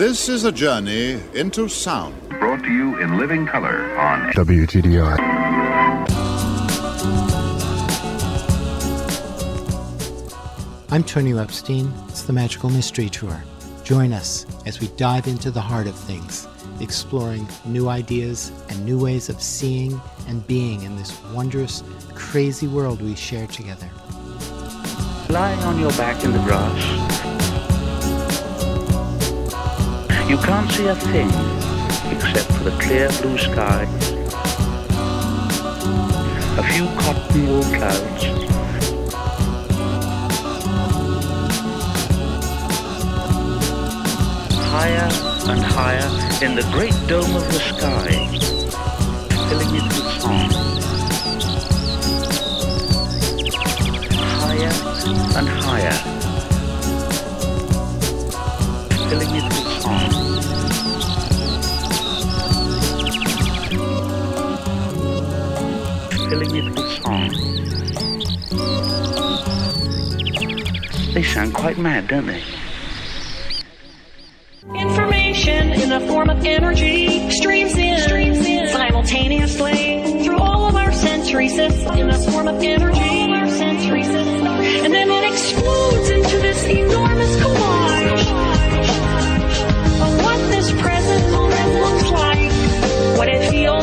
This is a journey into sound. Brought to you in living color on WTDI. I'm Tony Epstein. It's the Magical Mystery Tour. Join us as we dive into the heart of things, exploring new ideas and new ways of seeing and being in this wondrous, crazy world we share together. Lying on your back in the grass, you can't see a thing except for the clear blue sky, a few cotton wool clouds, higher and higher in the great dome of the sky, filling it with song. Higher and higher, filling it with sound quite mad, don't they? Information in the form of energy streams in, streams in simultaneously through all of our sensory systems in the form of energy. Our sensory systems. And then it explodes into this enormous collage of what this present moment looks like, what it feels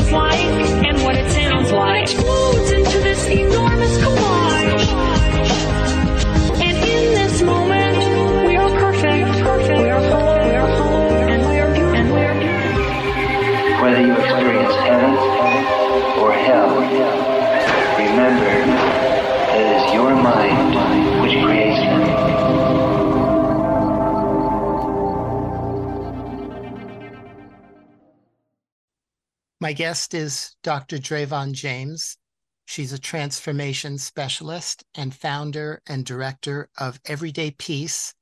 My guest is Dr. Dravon James. She's a transformation specialist and founder and director of Everyday Peace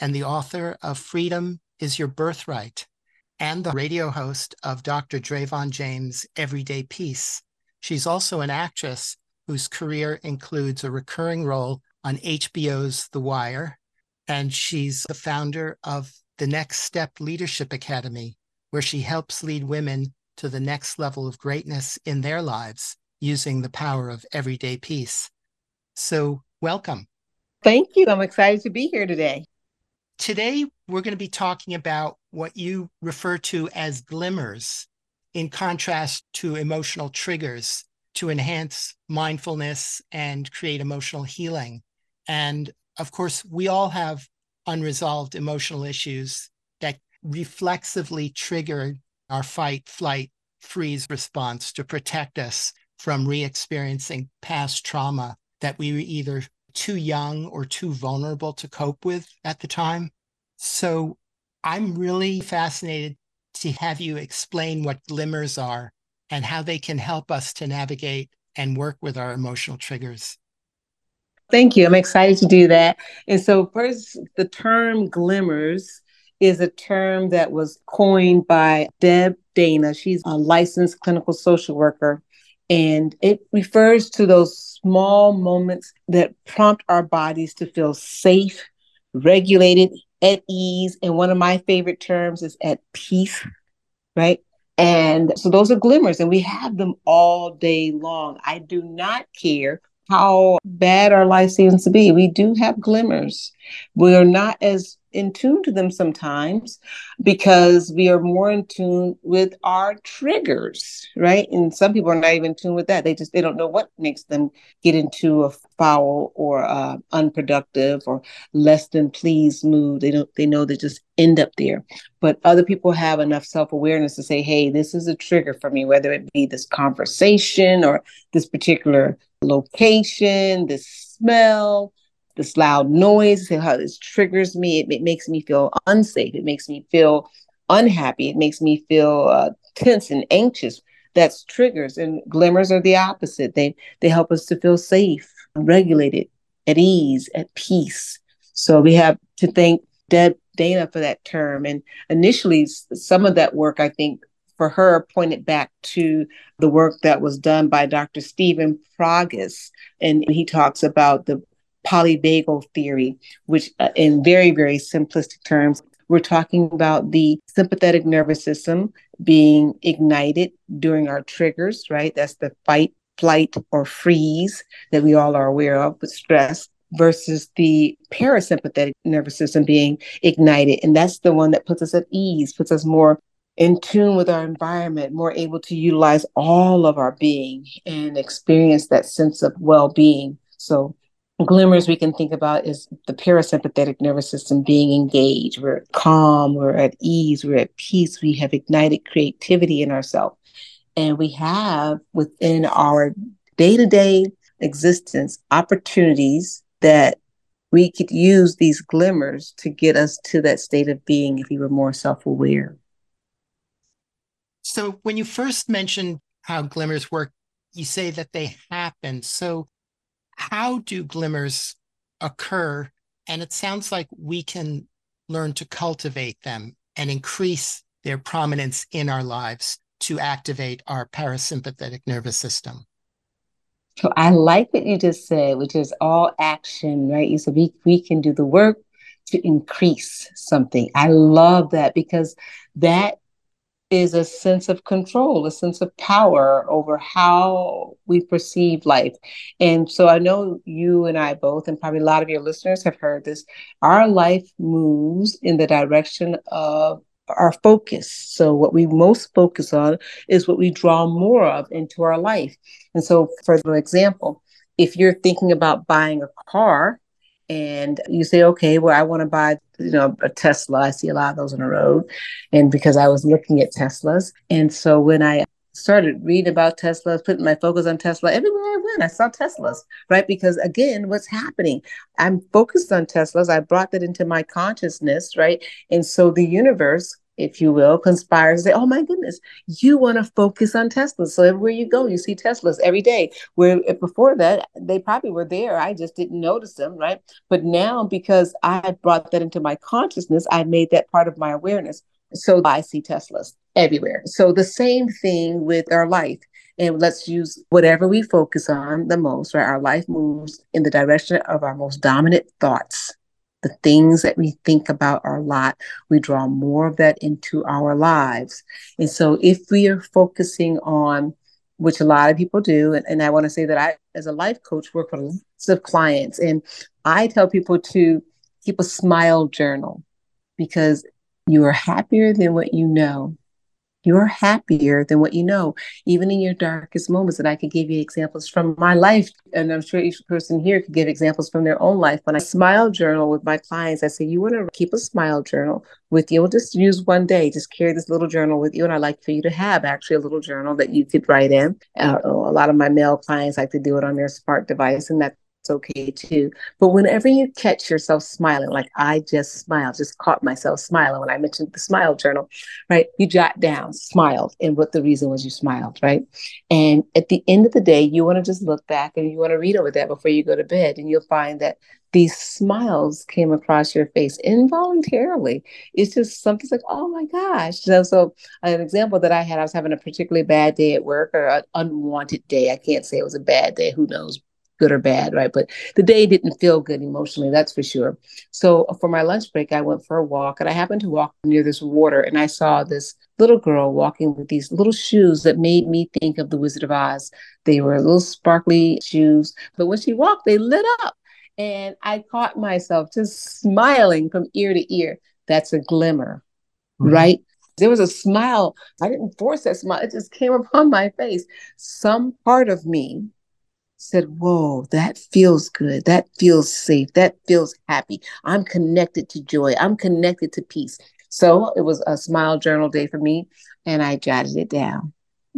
and the author of Freedom is Your Birthright and the radio host of Dr. Dravon James' Everyday Peace. She's also an actress whose career includes a recurring role on HBO's The Wire, and she's the founder of the Next Step Leadership Academy, where she helps lead women to the next level of greatness in their lives using the power of everyday peace. So, welcome. Thank you. I'm excited to be here today. Today, we're going to be talking about what you refer to as glimmers, in contrast to emotional triggers to enhance mindfulness and create emotional healing. And of course, we all have unresolved emotional issues that reflexively trigger our fight, flight, freeze response to protect us from re experiencing past trauma that we were either too young or too vulnerable to cope with at the time. So I'm really fascinated to have you explain what glimmers are and how they can help us to navigate and work with our emotional triggers. Thank you. I'm excited to do that. And so, first, the term glimmers is a term that was coined by Deb Dana. She's a licensed clinical social worker. And it refers to those small moments that prompt our bodies to feel safe, regulated, at ease. And one of my favorite terms is at peace, right? And so those are glimmers, and we have them all day long. I do not care how bad our life seems to be. We do have glimmers. We are not as in tune to them sometimes because we are more in tune with our triggers, right? And some people are not even in tune with that. They just they don't know what makes them get into a foul or uh, unproductive or less than pleased mood. They don't they know they just end up there. But other people have enough self-awareness to say, hey, this is a trigger for me, whether it be this conversation or this particular location, this smell, this loud noise, how this triggers me. It, it, makes me feel unsafe. It makes me feel unhappy. It makes me feel uh, tense and anxious. That's triggers, and glimmers are the opposite. They they help us to feel safe, regulated, at ease, at peace. So we have to thank Deb Dana for that term. And initially, some of that work, I think, for her pointed back to the work that was done by Dr. Stephen Porges. And he talks about the polyvagal theory, which, uh, in very, very simplistic terms, we're talking about the sympathetic nervous system being ignited during our triggers, right? That's the fight, flight, or freeze that we all are aware of with stress versus the parasympathetic nervous system being ignited. And that's the one that puts us at ease, puts us more in tune with our environment, more able to utilize all of our being and experience that sense of well being. So, glimmers we can think about is the parasympathetic nervous system being engaged. We're calm, we're at ease, we're at peace, we have ignited creativity in ourselves. And we have within our day to day existence opportunities that we could use these glimmers to get us to that state of being if we were more self aware. So, when you first mentioned how glimmers work, you say that they happen. So, how do glimmers occur? And it sounds like we can learn to cultivate them and increase their prominence in our lives to activate our parasympathetic nervous system. So I like what you just said, which is all action, right? You said we, we can do the work to increase something. I love that because that is a sense of control, a sense of power over how we perceive life. And so I know you and I both, and probably a lot of your listeners have heard this. Our life moves in the direction of our focus. So, what we most focus on is what we draw more of into our life. And so, for example, if you're thinking about buying a car, and you say, okay, well, I want to buy, you know, a Tesla. I see a lot of those on the road. And because I was looking at Teslas. And so when I started reading about Teslas, putting my focus on Tesla, everywhere I went, I saw Teslas, right? Because again, what's happening? I'm focused on Teslas. I brought that into my consciousness, right? And so the universe if you will, conspires to say, oh my goodness, you want to focus on Teslas. So everywhere you go, you see Teslas every day. Where eh, before that, they probably were there. I just didn't notice them, right? But now, because I brought that into my consciousness, I made that part of my awareness. So I see Teslas everywhere. So the same thing with our life. And let's use whatever we focus on the most, right? Our life moves in the direction of our most dominant thoughts the things that we think about are a lot. We draw more of that into our lives. And so if we are focusing on, which a lot of people do, and, and I want to say that I, as a life coach, work with lots of clients, and I tell people to keep a smile journal because you are happier than what you know you're happier than what you know, even in your darkest moments. And I could give you examples from my life. And I'm sure each person here could give examples from their own life. When I smile journal with my clients, I say, You want to keep a smile journal with you. We'll just use one day, just carry this little journal with you. And I like for you to have actually a little journal that you could write in. Uh, a lot of my male clients like to do it on their smart device, and that okay too. But whenever you catch yourself smiling, like I just smiled, just caught myself smiling when I mentioned the smile journal, right? You jot down, smiled, and what the reason was you smiled, right? And at the end of the day, you want to just look back and you want to read over that before you go to bed, and you'll find that these smiles came across your face involuntarily. It's just something's like, oh my gosh. So, so an example that I had, I was having a particularly bad day at work or an unwanted day. I can't say it was a bad day. Who knows? Good or bad, right? But the day didn't feel good emotionally, that's for sure. So for my lunch break, I went for a walk and I happened to walk near this water and I saw this little girl walking with these little shoes that made me think of the Wizard of Oz. They were little sparkly shoes, but when she walked, they lit up. And I caught myself just smiling from ear to ear. That's a glimmer, mm-hmm. right? There was a smile. I didn't force that smile. It just came upon my face. Some part of me said, Whoa, that feels good. That feels safe. That feels happy. I'm connected to joy. I'm connected to peace. So it was a smile journal day for me. And I jotted it down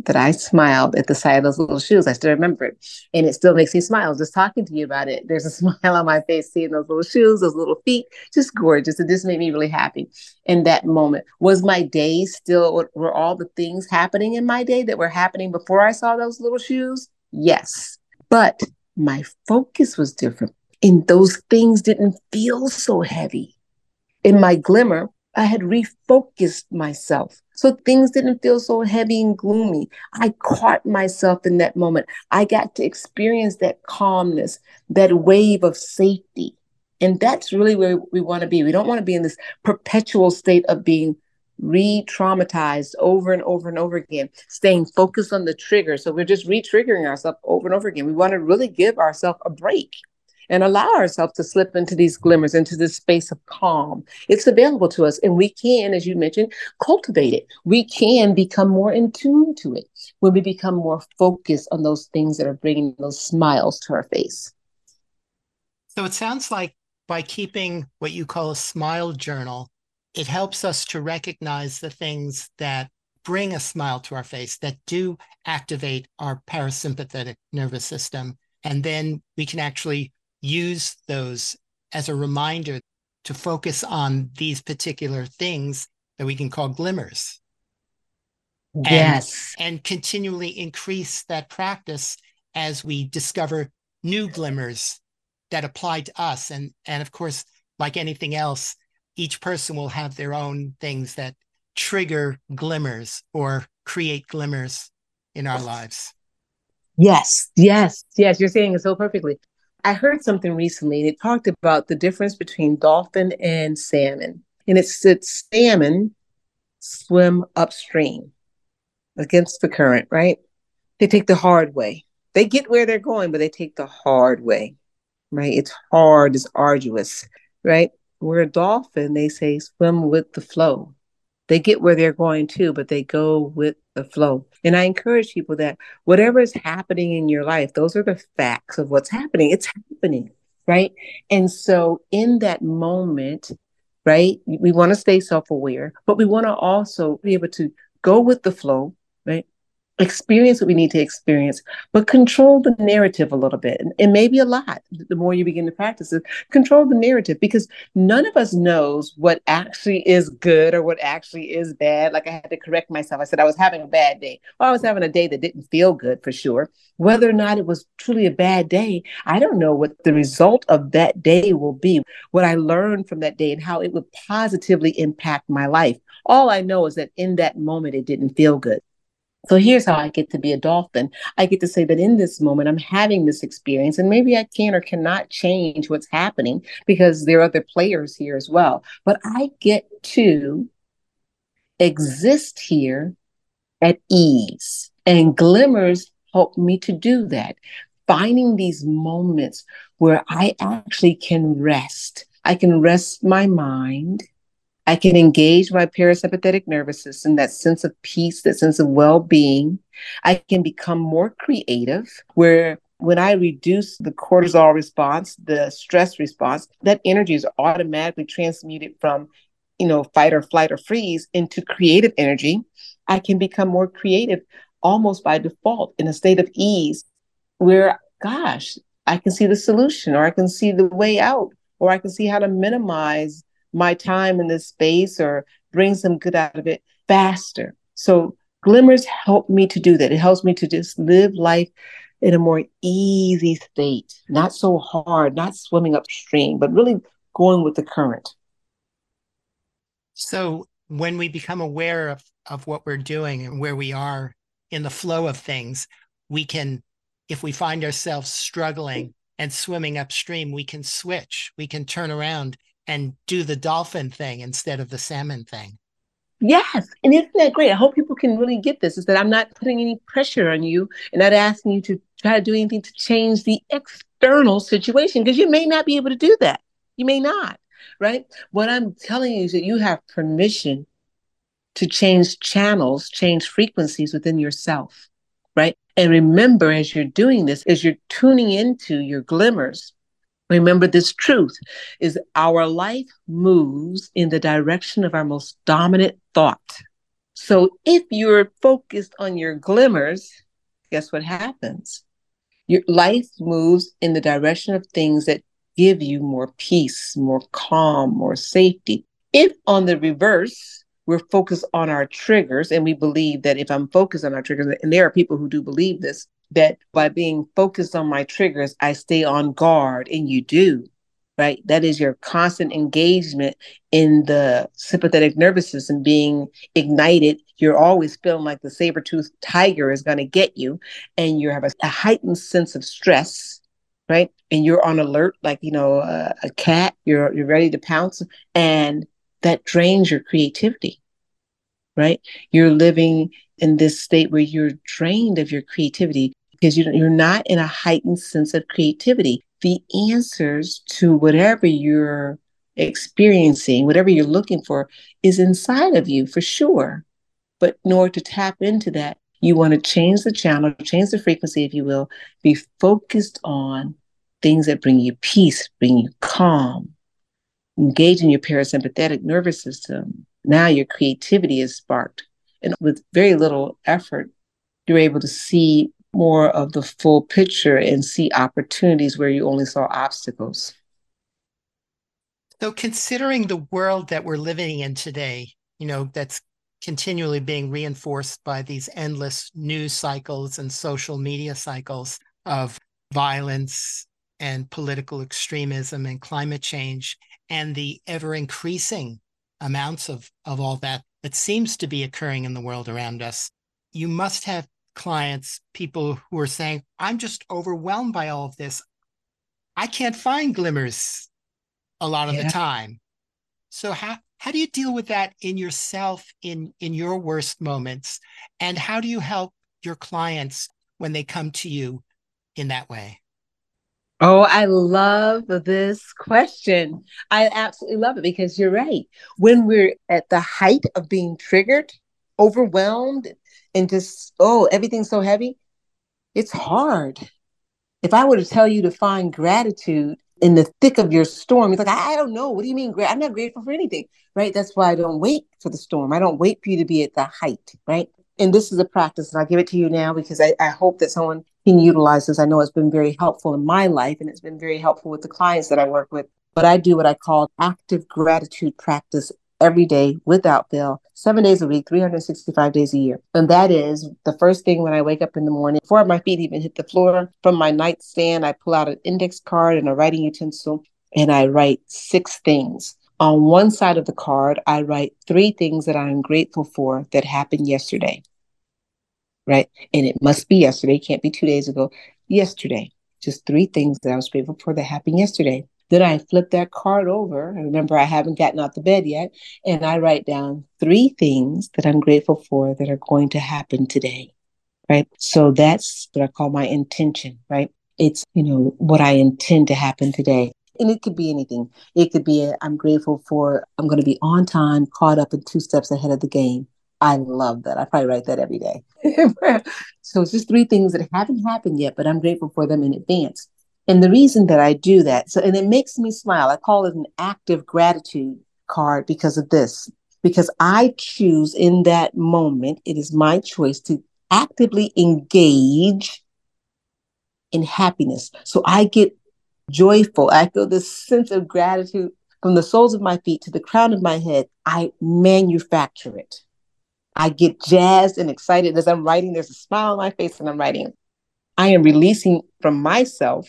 that I smiled at the sight of those little shoes. I still remember it. And it still makes me smile just talking to you about it. There's a smile on my face seeing those little shoes, those little feet, just gorgeous. It just made me really happy in that moment. Was my day still, were all the things happening in my day that were happening before I saw those little shoes? Yes. But my focus was different. And those things didn't feel so heavy. In my glimmer, I had refocused myself. So things didn't feel so heavy and gloomy. I caught myself in that moment. I got to experience that calmness, that wave of safety, And that's really where we want to be. We don't want to be in this perpetual state of being re traumatized over and over and over again, staying focused on the trigger. So we're just re triggering ourselves over and over again. We want to really give ourselves a break and allow ourselves to slip into these glimmers, into this space of calm. It's available to us, and we can, as you mentioned, cultivate it. We can become more in tune to it when we become more focused on those things that are bringing those smiles to our face. So it sounds like by keeping what you call a smile journal, it helps us to recognize the things that bring a smile to our face, that do activate our parasympathetic nervous system. And then we can actually use those as a reminder to focus on these particular things that we can call glimmers. Yes. And, and continually increase that practice as we discover new glimmers that apply to us. And, and of course, like anything else, each person will have their own things that trigger glimmers or create glimmers in our lives. Yes, yes, yes. You're saying it so perfectly. I heard something recently and it talked about the difference between dolphin and salmon. And it said salmon swim upstream against the current, right? They take the hard way. They get where they're going, but they take the hard way right? It's hard, it's arduous, right? We're a dolphin, they say swim with the flow. They get where they're going to, but they go with the flow. And I encourage people that whatever is happening in your life, those are the facts of what's happening. It's happening, right? And so in that moment, right, we want to stay self aware, but we want to also be able to go with the flow? Experience what we need to experience, but control the narrative a little bit. And, and maybe a lot the more you begin to practice it, control the narrative because none of us knows what actually is good or what actually is bad. Like I had to correct myself. I said I was having a bad day. Well, I was having a day that didn't feel good for sure. Whether or not it was truly a bad day, I don't know what the result of that day will be, what I learned from that day and how it would positively impact my life. All I know is that in that moment, it didn't feel good. So here's how I get to be a dolphin. I get to say that in this moment, I'm having this experience, and maybe I can or cannot change what's happening because there are other players here as well. But I get to exist here at ease, and glimmers help me to do that. Finding these moments where I actually can rest. I can rest my mind I can engage my parasympathetic nervous system, that sense of peace, that sense of well being. I can become more creative, where when I reduce the cortisol response, the stress response, that energy is automatically transmuted from, you know, fight or flight or freeze into creative energy. I can become more creative almost by default in a state of ease where, gosh, I can see the solution or I can see the way out or I can see how to minimize my time in this space or bring some good out of it faster. So glimmers help me to do that. It helps me to just live life in a more easy state, not so hard, not swimming upstream, but really going with the current. So when we become aware of, of what we're doing and where we are in the flow of things, we can, if we find ourselves struggling and swimming upstream, we can switch, we can turn around and do the dolphin thing instead of the salmon thing. Yes. And isn't that great? I hope people can really get this is that I'm not putting any pressure on you and not asking you to try to do anything to change the external situation because you may not be able to do that. You may not, right? What I'm telling you is that you have permission to change channels, change frequencies within yourself, right? And remember, as you're doing this, as you're tuning into your glimmers, Remember this truth is our life moves in the direction of our most dominant thought. So if you're focused on your glimmers, guess what happens? Your life moves in the direction of things that give you more peace, more calm, more safety. If on the reverse, we're focused on our triggers and we believe that if I'm focused on our triggers, and there are people who do believe this, that by being focused on my triggers, I stay on guard, and you do, right? That is your constant engagement in the sympathetic nervous system being ignited. You're always feeling like the saber toothed tiger is going to get you, and you have a, a heightened sense of stress right? And you're on alert, like you know, a, a cat. You're you're ready to pounce, and that drains your creativity, right? You're living in this state where you're drained of your creativity because you, you're not in a heightened sense of creativity. The answers to whatever you're experiencing, whatever you're looking for, is inside of you for sure. But in order to tap into that, you want to change the channel, change the frequency, if you will, be focused on things that bring you peace, bring you calm, engage in your parasympathetic nervous system. Now your creativity is sparked. And with very little effort, you're able to see more of the full picture and see opportunities where you only saw obstacles. So, considering the world that we're living in today, you know, that's continually being reinforced by these endless news cycles and social media cycles of violence and political extremism and climate change and the ever increasing amounts of, of all that that seems to be occurring in the world around us. You must have clients, people who are saying, I'm just overwhelmed by all of this. I can't find glimmers a lot of yeah. the time. So how how do you deal with that in yourself in in your worst moments and how do you help your clients when they come to you in that way? Oh, I love this question. I absolutely love it because you're right. When we're at the height of being triggered, overwhelmed, and just, oh, everything's so heavy, it's hard. If I were to tell you to find gratitude in the thick of your storm. it's like, I, don't know. What do you mean? I'm not grateful for anything, right? That's why I don't wait for the storm. I don't wait for you to be at the height, right? And this is a practice, and I give it to you now because I, I hope that someone can utilize this. I know it's been very helpful in my life, and it's been very helpful with the clients that I work with. But I do what I call active gratitude practice every day without fail, seven days a week, 365 days a year. And that is the first thing when I wake up in the morning, before my feet even hit the floor, from my nightstand, I pull out an index card and a writing utensil and I write six things. On one side of the card, I write three things that I'm grateful for that happened yesterday. Right. And it must be yesterday, can't be two days ago. Yesterday, just three things that I was grateful for that happened yesterday. Then I flip that card over. I remember I haven't gotten out the bed yet. And I write down three things that I'm grateful for that are going to happen today. Right. So that's what I call my intention, right? It's, you know, what I intend to happen today. And it could be anything. It could be, i am grateful for, I'm going to be on time, caught up and two steps ahead of the game. I love that. I probably write that every day. so it's just three things that haven't happened yet, but I'm grateful for them in advance. And the reason that I do that, so and it makes me smile. I call it an active gratitude card because of this. Because I choose in that moment, it is my choice to actively engage in happiness. So I get joyful. I feel this sense of gratitude from the soles of my feet to the crown of my head. I manufacture it. I get jazzed and excited as I'm writing. There's a smile on my face and I'm writing. I am releasing from myself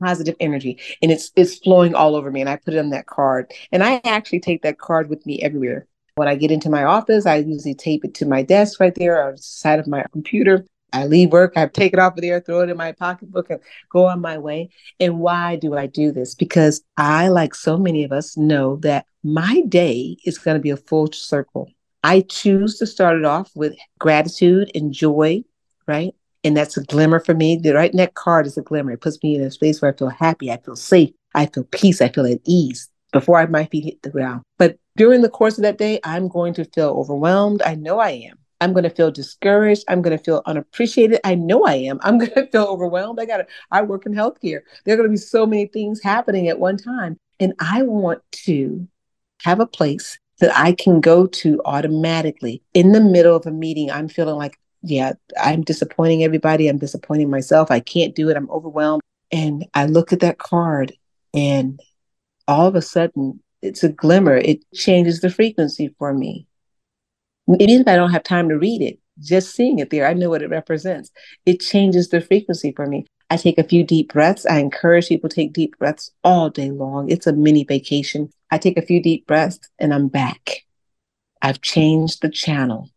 positive energy and it's it's flowing all over me and I put it on that card and I actually take that card with me everywhere. When I get into my office, I usually tape it to my desk right there on the side of my computer. I leave work, I take it off of there, throw it in my pocketbook, and go on my way. And why do I do this? Because I, like so many of us, know that my day is going to be a full circle. I choose to start it off with gratitude and joy, right? And that's a glimmer for me. The right that card is a glimmer. It puts me in a space where I feel happy, I feel safe, I feel peace, I feel at ease before might be hit the ground. But during the course of that day, I'm going to feel overwhelmed. I know I am. I'm going to feel discouraged. I'm going to feel unappreciated. I know I am. I'm going to feel overwhelmed. I got to, I work in healthcare. There are going to be so many things happening at one time. And I want to have a place that I can go to automatically in the middle of a meeting. I'm feeling like yeah, I'm disappointing everybody. I'm disappointing myself. I can't do it. I'm overwhelmed. And I look at that card and all of a sudden it's a glimmer. It changes the frequency for me. Even if I don't have time to read it, just seeing it there, I know what it represents. It changes the frequency for me. I take a few deep breaths. I encourage people to take deep breaths all day long. It's a mini vacation. I take a few deep breaths and I'm back. I've changed the channel.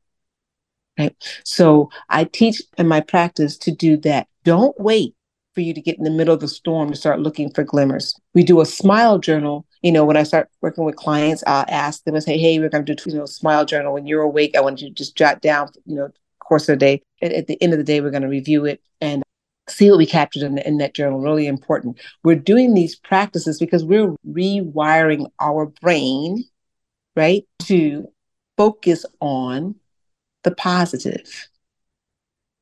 Right. So I teach in my practice to do that. Don't wait for you to get in the middle of the storm to start looking for glimmers. We do a smile journal. You know, when I start working with clients, I'll ask them and say, hey, we're going to do, you know, smile journal. When you're awake, I want you to just jot down, you know, course of the day. At the end of the day, we're going to review it and see what we captured in, in that journal. Really important. We're doing these practices because we're rewiring our brain, right, to focus on the positive,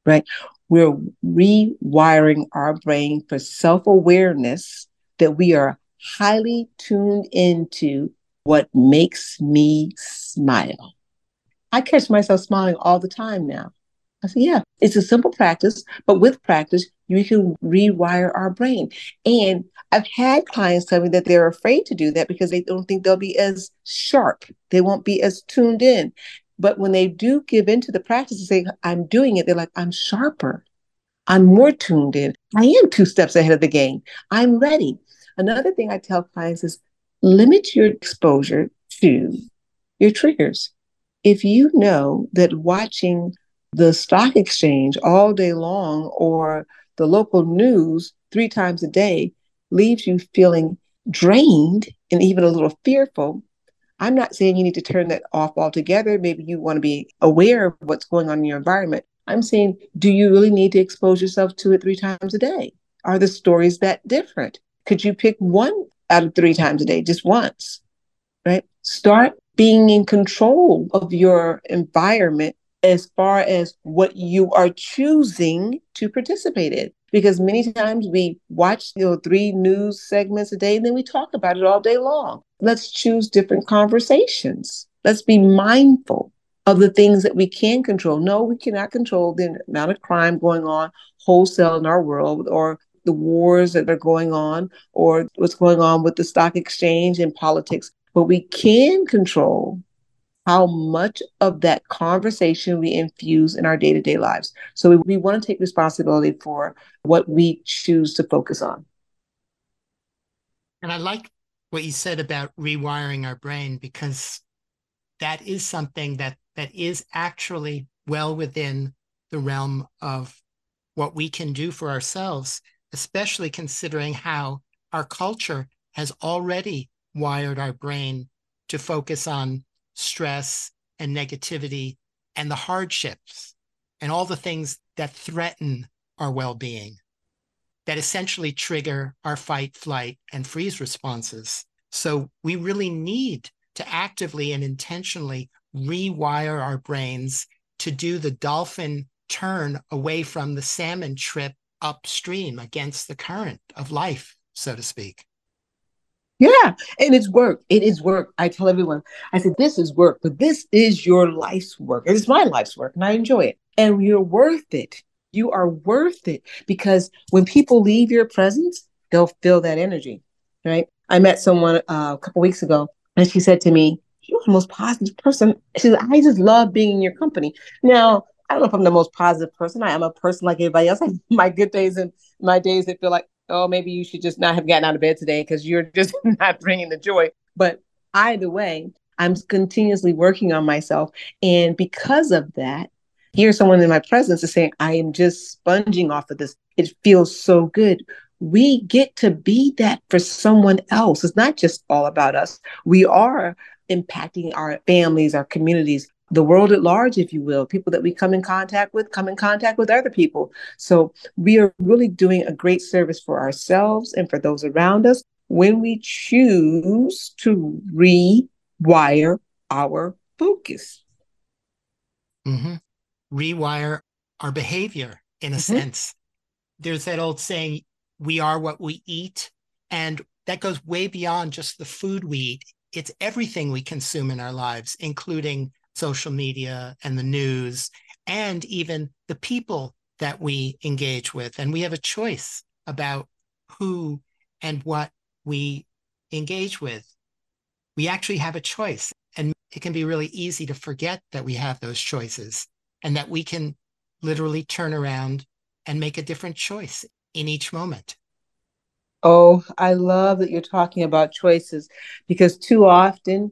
right? We're rewiring our brain for self awareness that we are highly tuned into what makes me smile. I catch myself smiling all the time now. I said, yeah, it's a simple practice, but with practice, you can rewire our brain. And I've had clients tell me that they're afraid to do that because they don't think they'll be as sharp. They won't be as tuned in. But when they do give into the practice and say, I'm doing it, they're like, I'm sharper. I'm more tuned in. I am two steps ahead of the game. I'm ready. Another thing I tell clients is limit your exposure to your triggers. If you know that watching the stock exchange all day long or the local news three times a day leaves you feeling drained and even a little fearful, I'm not saying you need to turn that off altogether. Maybe you want to be aware of what's going on in your environment. I'm saying, do you really need to expose yourself to it three times a day? Are the stories that different? Could you pick one out of three times a day, just once? Right? Start being in control of your environment as far as what you are choosing to participate in. Because many times we watch you know three news segments a day and then we talk about it all day long. Let's choose different conversations. Let's be mindful of the things that we can control. No, we cannot control the amount of crime going on wholesale in our world or the wars that are going on or what's going on with the stock exchange and politics. But we can control how much of that conversation we infuse in our day to day lives. So we, we want to take responsibility for what we choose to focus on. And I like what you said about rewiring our brain because that is something that that is actually well within the realm of what we can do for ourselves, especially considering how our culture has already wired our brain to focus on stress and negativity and the hardships and all the things that threaten our well being, that essentially trigger our fight, flight, and freeze responses. So we really need to actively and intentionally rewire our brains to do the dolphin turn away from the salmon trip upstream against the current of life, so to speak. Yeah, and it's work. It is work. I tell everyone, I said, this is work, but this is your life's work. It's my life's work, and I enjoy it. And you're worth it. You are worth it because when people leave your presence, they'll feel that energy, right? I met someone uh, a couple weeks ago, and she said to me, "You're the most positive person." She said, "I just love being in your company." Now, I don't know if I'm the most positive person. I am a person like everybody else. My good days and my days that feel like oh, maybe you should just not have gotten out of bed today because you're just not bringing the joy. But either way, I'm continuously working on myself. And because of that, here's someone in my presence is saying, I am just sponging off of this. It feels so good. We get to be that for someone else. It's not just all about us. We are impacting our families, our communities, the world at large, if you will, people that we come in contact with, come in contact with other people. So we are really doing a great service for ourselves and for those around us when we choose to rewire our focus. Mm-hmm. Rewire our behavior in a mm-hmm. sense. There's that old saying, we are what we eat. And that goes way beyond just the food we eat. It's everything we consume in our lives, including social media and the news, and even the people that we engage with. And we have a choice about who and what we engage with. We actually have a choice. And it can be really easy to forget that we have those choices and that we can literally turn around and make a different choice in each moment. Oh, I love that you're talking about choices because too often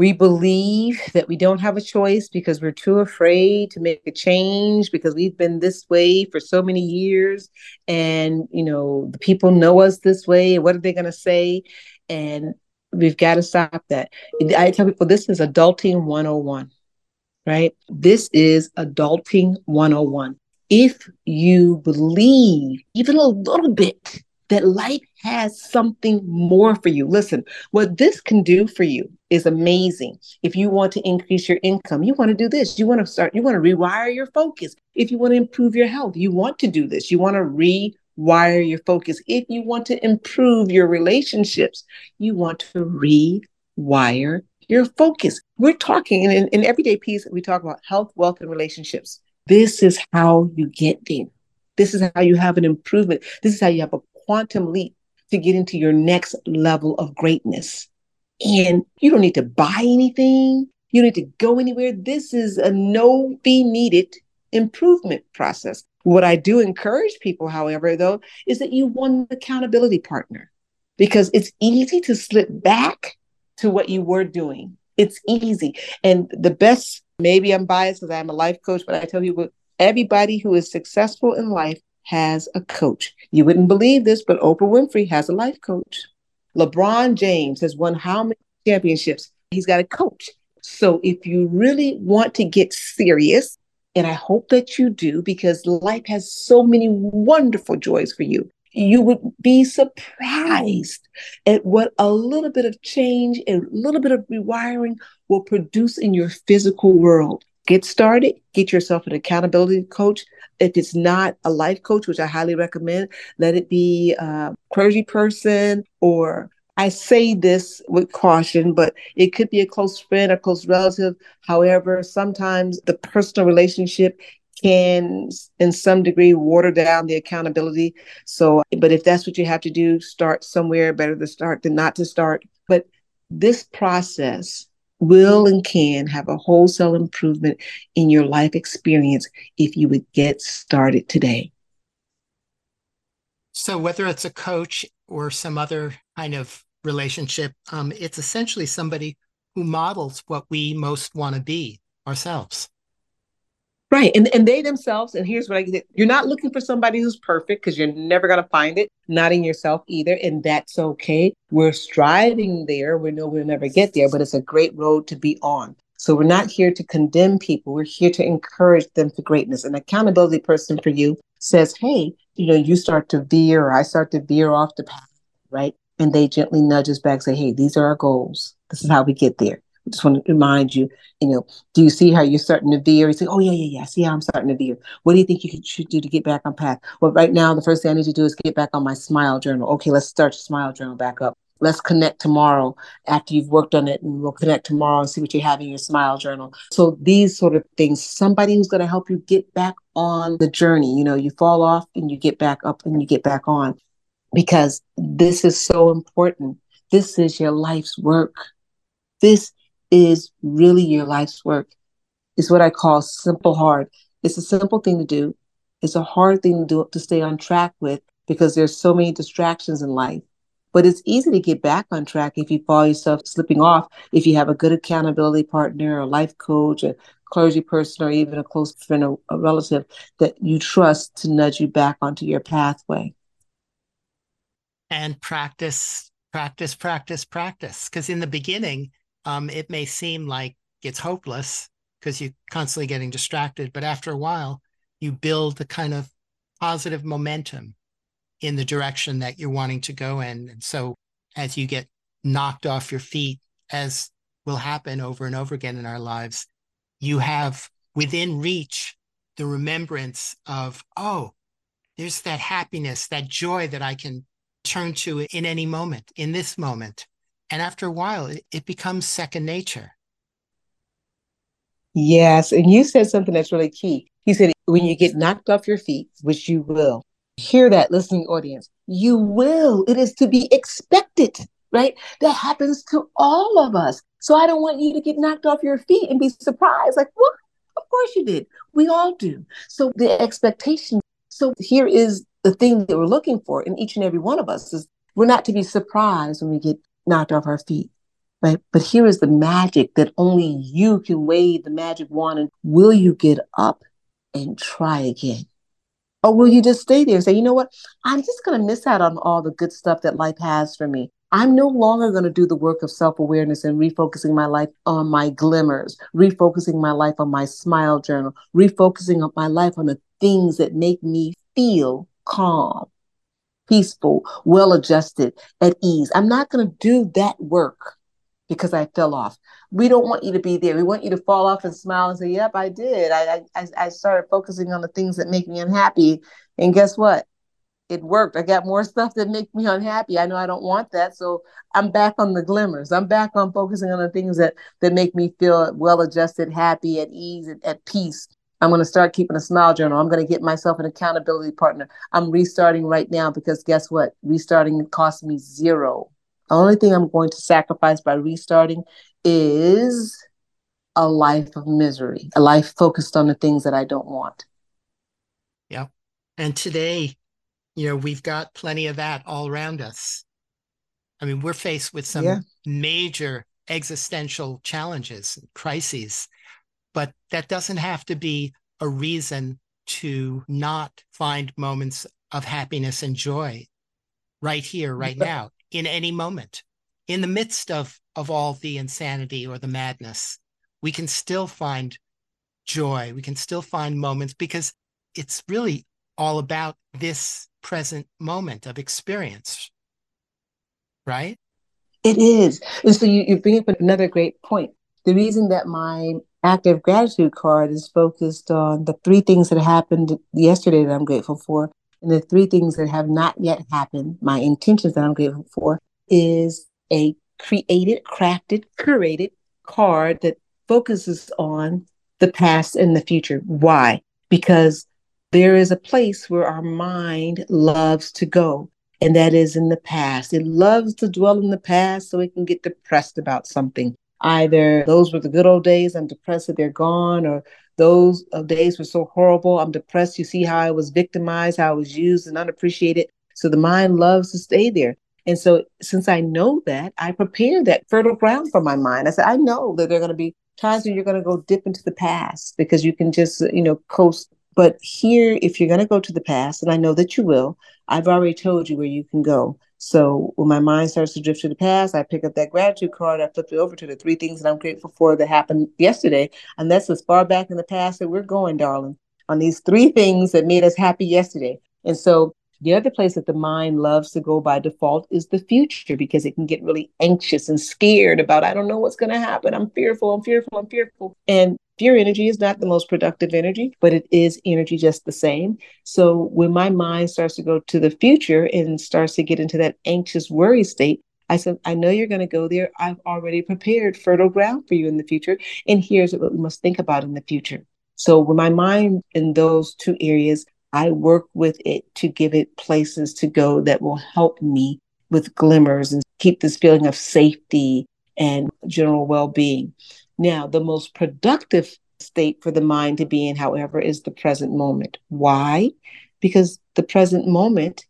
We believe that we don't have a choice because we're too afraid to make a change because we've been this way for so many years. And, you know, the people know us this way. What are they going to say? And we've got to stop that. I tell people this is adulting 101, right? This is adulting 101. If you believe even a little bit that life has something more for you. Listen, what this can do for you is amazing. If you want to increase your income, you want to do this. You want to start, you want to rewire your focus. If you want to improve your health, you want to do this. You want to rewire your focus. If you want to improve your relationships, you want to rewire your focus. We're talking in, in everyday peace, we talk about health, wealth, and relationships. This is how you get there. This is how you have an improvement. This is how you have a quantum leap to get into your next level of greatness. And you don't need to buy anything. You need to go anywhere. This is a no fee needed improvement process. What I do encourage people, however, though, is that you want an accountability partner because it's easy to slip back to what you were doing. It's easy. And the best, maybe I'm biased because I'm a life coach, but I tell people everybody who is successful in life has a coach. You wouldn't believe this, but Oprah Winfrey has a life coach. LeBron James has won how many championships? He's got a coach. So if you really want to get serious, and I hope that you do because life has so many wonderful joys for you. You would be surprised at what a little bit of change and a little bit of rewiring will produce in your physical world. Get started, get yourself an accountability coach if it's not a life coach, which I highly recommend, let it be a clergy person or I say this with caution, but it could be a close friend or close relative. However, sometimes the personal relationship can, in some degree, water down the accountability. So, but if that's what you have to do, start somewhere. Better to start than not to start. But this process will and can have a wholesale improvement in your life experience if you would get started today. So, whether it's a coach or some other kind of relationship, um, it's essentially somebody who models what we most want to be ourselves. Right. And and they themselves, and here's what I get you're not looking for somebody who's perfect because you're never gonna find it, not in yourself either. And that's okay. We're striving there. We know we'll never get there, but it's a great road to be on. So we're not here to condemn people. We're here to encourage them to greatness. An accountability person for you says, Hey, you know, you start to veer, or I start to veer off the path, right? And they gently nudge us back, say, Hey, these are our goals. This is how we get there just want to remind you, you know, do you see how you're starting to veer? You say, oh, yeah, yeah, yeah. See how I'm starting to veer. What do you think you should do to get back on path? Well, right now, the first thing I need to do is get back on my smile journal. Okay, let's start your smile journal back up. Let's connect tomorrow after you've worked on it, and we'll connect tomorrow and see what you have in your smile journal. So, these sort of things, somebody who's going to help you get back on the journey. You know, you fall off and you get back up and you get back on because this is so important. This is your life's work. This is really your life's work. It's what I call simple hard. It's a simple thing to do. It's a hard thing to do to stay on track with because there's so many distractions in life. But it's easy to get back on track if you follow yourself slipping off, if you have a good accountability partner, a life coach, a clergy person, or even a close friend or a relative that you trust to nudge you back onto your pathway. And practice, practice, practice, practice. Because in the beginning, um, it may seem like it's hopeless because you're constantly getting distracted. But after a while, you build the kind of positive momentum in the direction that you're wanting to go in. And so as you get knocked off your feet, as will happen over and over again in our lives, you have within reach the remembrance of, oh, there's that happiness, that joy that I can turn to in any moment, in this moment. And after a while, it, it becomes second nature. Yes. And you said something that's really key. You said, when you get knocked off your feet, which you will, hear that listening audience, you will. It is to be expected, right? That happens to all of us. So I don't want you to get knocked off your feet and be surprised, like, what? Of course you did. We all do. So the expectation. So here is the thing that we're looking for in each and every one of us is we're not to be surprised when we get knocked off our feet. Right. But here is the magic that only you can wave the magic wand. And will you get up and try again? Or will you just stay there and say, you know what? I'm just going to miss out on all the good stuff that life has for me. I'm no longer going to do the work of self awareness and refocusing my life on my glimmers, refocusing my life on my smile journal, refocusing my life on the things that make me feel calm, peaceful, well adjusted, at ease. I'm not going to do that work because I fell off. We don't want you to be there. We want you to fall off and smile and say, "Yep, I did. I I, I started focusing on the things that make me unhappy, and guess what? It worked. I got more stuff that make me unhappy. I know I don't want that, so I'm back on the glimmers. I'm back on focusing on the things that that make me feel well adjusted, happy, at ease, at, at peace. I'm going to start keeping a smile journal. I'm going to get myself an accountability partner. I'm restarting right now because guess what? Restarting costs me zero. The only thing I'm going to sacrifice by restarting is a life of misery, a life focused on the things that I don't want. Yeah. And today, you know, we've got plenty of that all around us. I mean, we're faced with some yeah. major existential challenges, crises, but that doesn't have to be a reason to not find moments of happiness and joy right here, right now in any moment. In the midst of, of all the insanity or the madness, we can still find joy. We can still find moments because it's really all about this present moment of experience. Right? It is. And so you, you bring up another great point. The reason that my active gratitude card is focused on the three things that happened yesterday that I'm grateful for and the three things that have not yet happened, my intentions that I'm grateful for, is a created, crafted, curated card that focuses on the past and the future. Why? Because there is a place where our mind loves to go, and that is in the past. It loves to dwell in the past so it can get depressed about something. Either those were the good old days, I'm depressed that they're gone, or those uh, days were so horrible. I'm depressed. You see how I was victimized, how I was used and unappreciated. So the mind loves to stay there. And so, since I know that, I prepare that fertile ground for my mind. I said, I know that there are going to be times when you're going to go dip into the past because you can just, you know, coast. But here, if you're going to go to the past, and I know that you will, I've already told you where you can go. So when my mind starts to drift to the past, I pick up that gratitude card, I flip it over to the three things that I'm grateful for that happened yesterday. And that's as far back in the past that we're going, darling, on these three things that made us happy yesterday. And so the other place that the mind loves to go by default is the future because it can get really anxious and scared about, I don't know what's going to happen. I'm fearful, I'm fearful, I'm fearful. And fear energy is not the most productive energy, but it is energy just the same. So when my mind starts to go to the future and starts to get into that anxious worry state, I said, I know you're going to go there. I've already prepared fertile ground for you in the future. And here's what we must think about in the future. So when my mind in those two areas I work with it to give it places to go that will help me with glimmers and keep this feeling of safety and general well being. Now, the most productive state for the mind to be in, however, is the present moment. Why? Because the present moment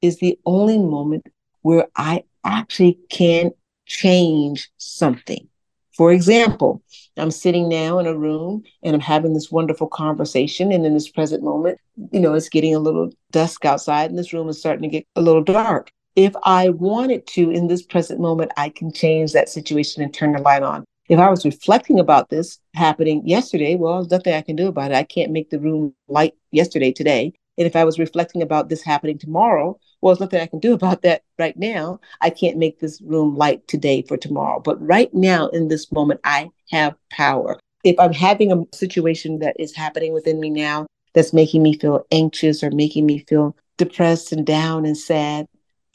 is the only moment where I actually can change something. For example, I'm sitting now in a room and I'm having this wonderful conversation. And in this present moment, you know, it's getting a little dusk outside and this room is starting to get a little dark. If I wanted to, in this present moment, I can change that situation and turn the light on. If I was reflecting about this happening yesterday, well, there's nothing I can do about it. I can't make the room light yesterday, today. And if I was reflecting about this happening tomorrow, well, there's nothing I can do about that right now. I can't make this room light today for tomorrow. But right now, in this moment, I have power. If I'm having a situation that is happening within me now that's making me feel anxious or making me feel depressed and down and sad,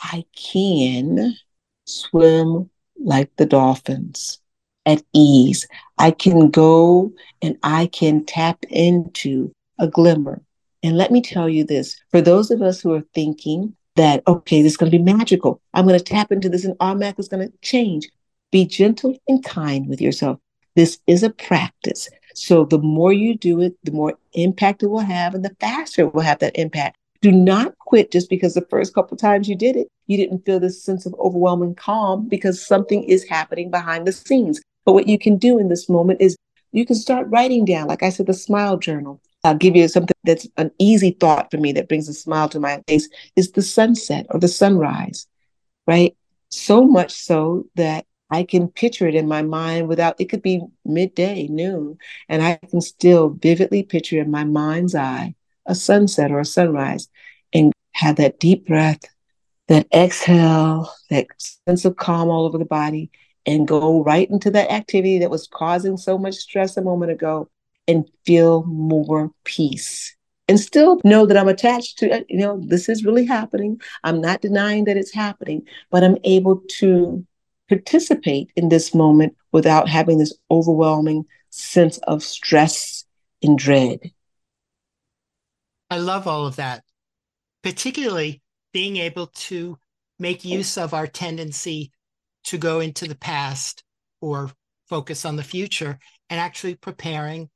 I can swim like the dolphins at ease. I can go and I can tap into a glimmer and let me tell you this for those of us who are thinking that, okay, this is going to be magical, I'm going to tap into this and automatically it's going to change. Be gentle and kind with yourself. This is a practice. So the more you do it, the more impact it will have, and the faster it will have that impact. Do not quit just because the first couple times you did it, you didn't feel this sense of overwhelming calm because something is happening behind the scenes. But what you can do in this moment is you can start writing down, like I said, the smile journal. I'll give you something that's an easy thought for me that brings a smile to my face is the sunset or the sunrise, right? So much so that I can picture it in my mind without, it could be midday, noon, and I can still vividly picture in my mind's eye a sunset or a sunrise and have that deep breath, that exhale, that sense of calm all over the body, and go right into that activity that was causing so much stress a moment ago and feel more peace. And still know that I'm attached to, it. you know, this is really happening. I'm not denying that it's happening, but I'm able to participate in this moment without having this overwhelming sense of stress and dread. I love all of that, particularly being able to make use of our tendency to go into the past or focus on the future and actually preparing,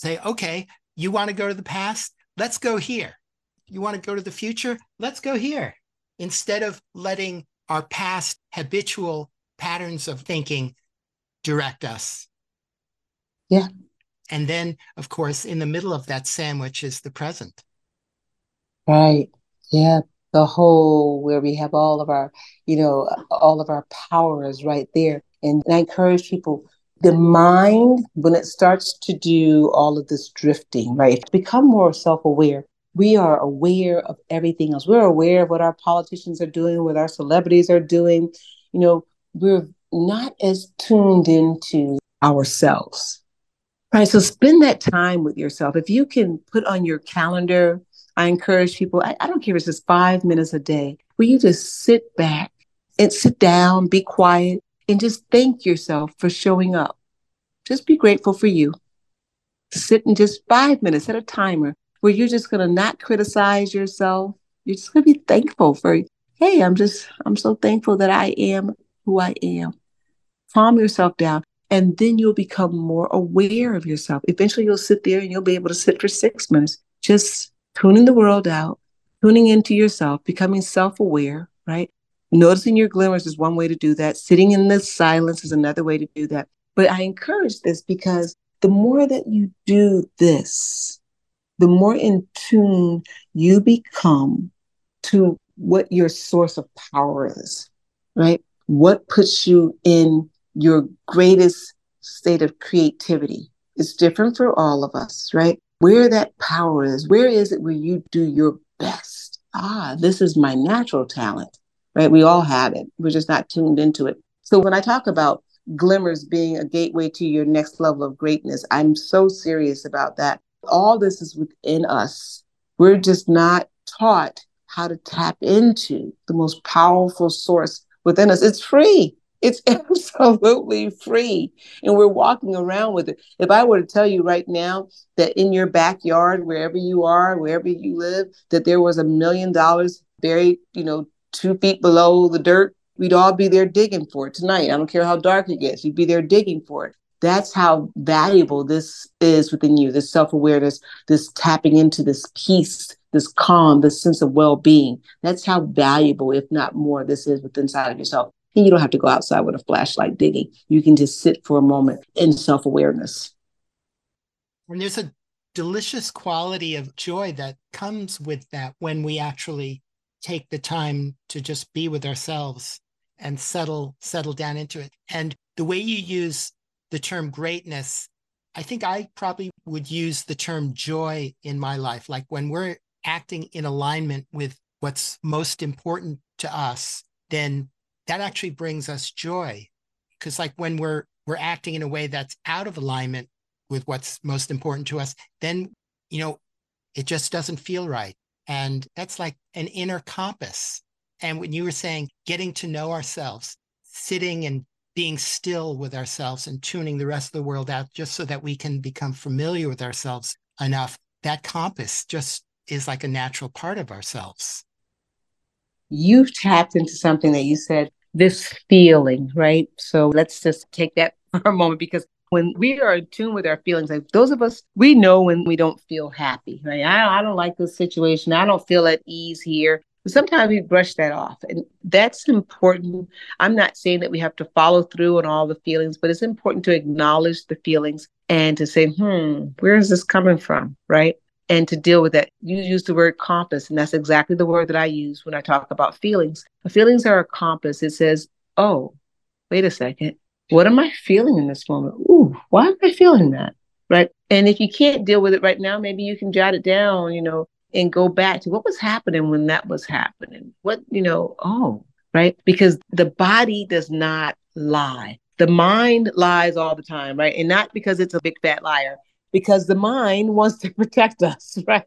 say, okay, you want to go to the past? Let's go here. You want to go to the future? Let's go here. Instead of letting our past habitual patterns of thinking direct us. Yeah. And then, of course, in the middle of that sandwich is the present. Right. Yeah. The whole where we have all of our, you know, all of our powers right there. And I encourage people, the mind, when it starts to do all of this drifting, right, become more self aware. We are aware of everything else. We're aware of what our politicians are doing, what our celebrities are doing. You know, we're not as tuned into ourselves. Right. So spend that time with yourself. If you can put on your calendar, I encourage people, I, I don't care if it's just five minutes a day, where you just sit back and sit down, be quiet, and just thank yourself for showing up. Just be grateful for you. Sit in just five minutes, set a timer where you're just going to not criticize yourself. You're just going to be thankful for, hey, I'm just, I'm so thankful that I am who I am. Calm yourself down, and then you'll become more aware of yourself. Eventually, you'll sit there and you'll be able to sit for six minutes, just tuning the world out, tuning into yourself, becoming self aware, right? Noticing your glimmers is one way to do that. Sitting in the silence is another way to do that. But I encourage this because the more that you do this, the more in tune you become to what your source of power is, right? what puts you in your greatest state of creativity. It's different for all of us, right? Where that power is, where is it where you do your best? Ah, this is my natural talent, right? We all have it. We're just not tuned into it. So when I talk about glimmers being a gateway to your next level of greatness, I'm so serious about that. All this is within us. We're just not taught how to tap into the most powerful source within us. It's free. It's absolutely free. And we're walking around with it. If I were to tell you right now that in your backyard, wherever you are, wherever you live, that there was a million dollars buried, you know, two feet below the dirt, we'd all be there digging for it tonight. I don't care how dark it gets, you'd be there digging for it. That's how valuable this is within you this self awareness, this tapping into this peace this calm, this sense of well being. That's how valuable, if not more, this is within inside of yourself. And you don't have to go outside with a flashlight digging. You can just sit for a moment in self awareness. And there's a delicious quality of joy that comes with that when we actually take the time to just be with ourselves and settle settle down into it. And the way you use the term greatness, I think I probably would use the term joy in my life. Like when we're acting in alignment with what's most important to us, then that actually brings us joy. Because like when we're we're acting in a way that's out of alignment with what's most important to us, then you know it just doesn't feel right. And that's like an inner compass. And when you were saying getting to know ourselves, sitting and being still with ourselves and tuning the rest of the world out just so that we can become familiar with ourselves enough, that compass just is like a natural part of ourselves. You've tapped into something that you said, this feeling, right? So let's just take that for a moment because when we are in tune with our feelings, like those of us, we know when we don't feel happy, right? I, I don't like this situation. I don't feel at ease here. But sometimes we brush that off. And that's important. I'm not saying that we have to follow through on all the feelings, but it's important to acknowledge the feelings and to say, hmm, where is this coming from? Right. And to deal with that. You use the word compass, and that's exactly the word that I use when I talk about feelings. feelings are a compass. It says, oh, wait a second what am I feeling in this moment? Ooh, why am I feeling that? Right. And if you can't deal with it right now, maybe you can jot it down, you know, and go back to what was happening when that was happening. What, you know, oh, right. Because the body does not lie. The mind lies all the time, right? And not because it's a big fat liar, because the mind wants to protect us, right?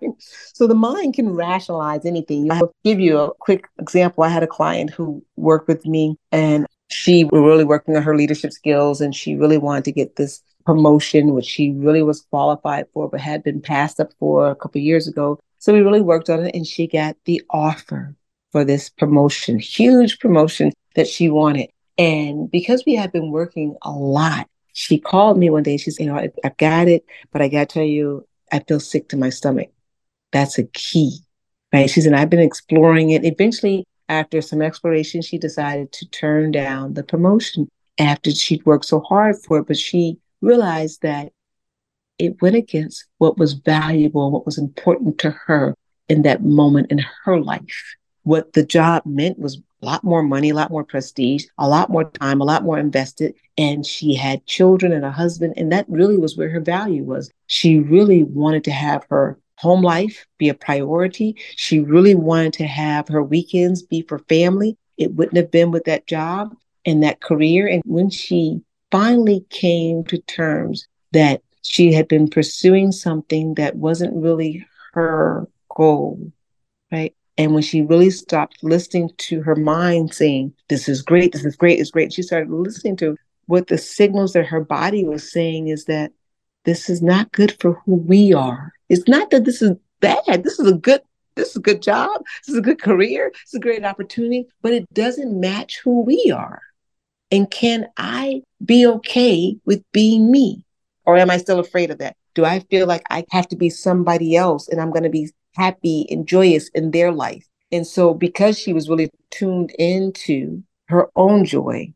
So the mind can rationalize anything. I'll give you a quick example. I had a client who worked with me and she was really working on her leadership skills and she really wanted to get this promotion, which she really was qualified for, but had been passed up for a couple years ago. So we really worked on it and she got the offer for this promotion, huge promotion that she wanted. And because we had been working a lot, she called me one day. She said, You know, I, I've got it, but I got to tell you, I feel sick to my stomach. That's a key, right? She said, I've been exploring it. Eventually, after some exploration, she decided to turn down the promotion after she'd worked so hard for it. But she realized that it went against what was valuable, what was important to her in that moment in her life. What the job meant was a lot more money, a lot more prestige, a lot more time, a lot more invested. And she had children and a husband. And that really was where her value was. She really wanted to have her home life be a priority. She really wanted to have her weekends be for family. It wouldn't have been with that job and that career. And when she finally came to terms that she had been pursuing something that wasn't really her goal, right? And when she really stopped listening to her mind saying, This is great, this is great, it's great, she started listening to what the signals that her body was saying is that this is not good for who we are. It's not that this is bad. This is a good this is a good job. This is a good career. It's a great opportunity, but it doesn't match who we are. And can I be okay with being me? Or am I still afraid of that? Do I feel like I have to be somebody else and I'm going to be happy and joyous in their life? And so, because she was really tuned into her own joy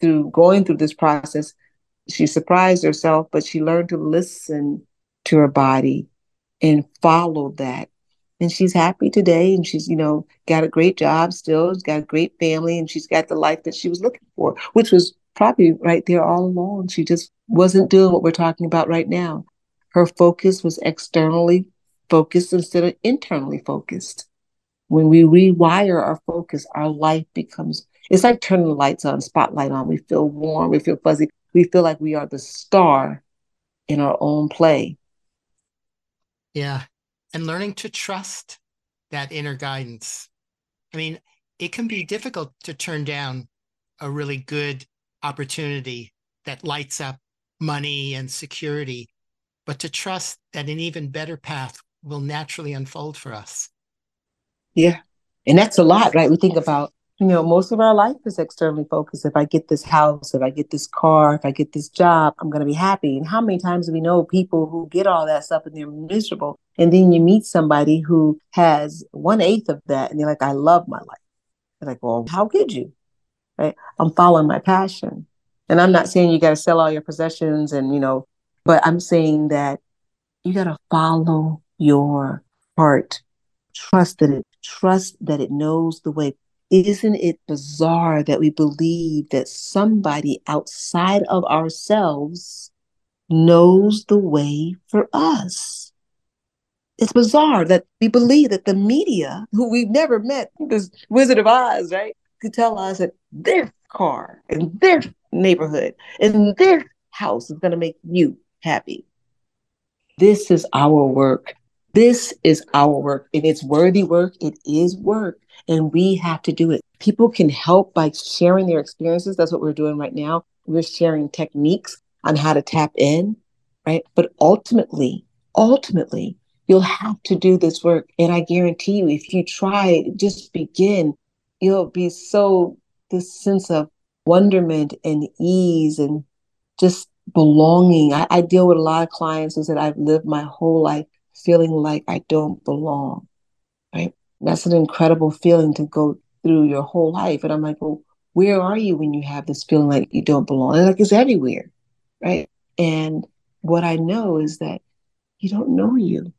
through going through this process, she surprised herself, but she learned to listen to her body and follow that. And she's happy today and she's, you know, got a great job still, she's got a great family, and she's got the life that she was looking for, which was probably right there all along. She just wasn't doing what we're talking about right now. Her focus was externally focused instead of internally focused. When we rewire our focus, our life becomes it's like turning the lights on, spotlight on. We feel warm, we feel fuzzy, we feel like we are the star in our own play. Yeah. And learning to trust that inner guidance. I mean, it can be difficult to turn down a really good opportunity that lights up money and security, but to trust that an even better path will naturally unfold for us. Yeah. And that's a lot, right? We think about you know, most of our life is externally focused. If I get this house, if I get this car, if I get this job, I'm going to be happy. And how many times do we know people who get all that stuff and they're miserable? And then you meet somebody who has one eighth of that and they're like, I love my life. They're like, well, how could you? Right? I'm following my passion. And I'm not saying you got to sell all your possessions and, you know, but I'm saying that you got to follow your heart. Trust that it, trust that it knows the way isn't it bizarre that we believe that somebody outside of ourselves knows the way for us? It's bizarre that we believe that the media, who we've never met, this Wizard of Oz, right, could tell us that their car and their neighborhood and their house is going to make you happy. This is our work. This is our work, and it's worthy work. It is work and we have to do it. People can help by sharing their experiences. That's what we're doing right now. We're sharing techniques on how to tap in, right? But ultimately, ultimately, you'll have to do this work. And I guarantee you, if you try, just begin, you'll be so this sense of wonderment and ease and just belonging. I, I deal with a lot of clients who said, I've lived my whole life feeling like I don't belong? That's an incredible feeling to go through your whole life. And I'm like, well, where are you when you have this feeling like you don't belong? And like it's everywhere, right? And what I know is that you don't know you.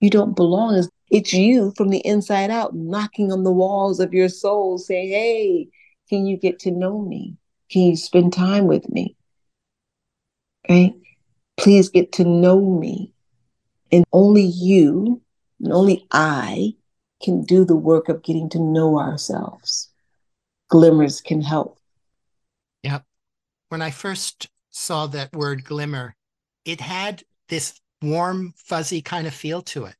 You don't belong. It's you from the inside out knocking on the walls of your soul saying, Hey, can you get to know me? Can you spend time with me? Right? Please get to know me. And only you and only I can do the work of getting to know ourselves. Glimmers can help. Yep. When I first saw that word glimmer, it had this warm, fuzzy kind of feel to it.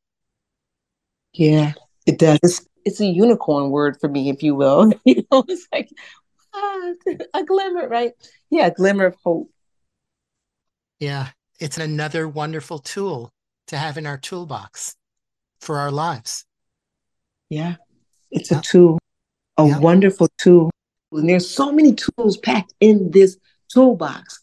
Yeah, it does. It's, it's a unicorn word for me, if you will. you know, it's like ah, a glimmer, right? Yeah, a glimmer of hope. Yeah, it's another wonderful tool to have in our toolbox for our lives. Yeah, it's yeah. a tool, a yeah. wonderful tool. And there's so many tools packed in this toolbox.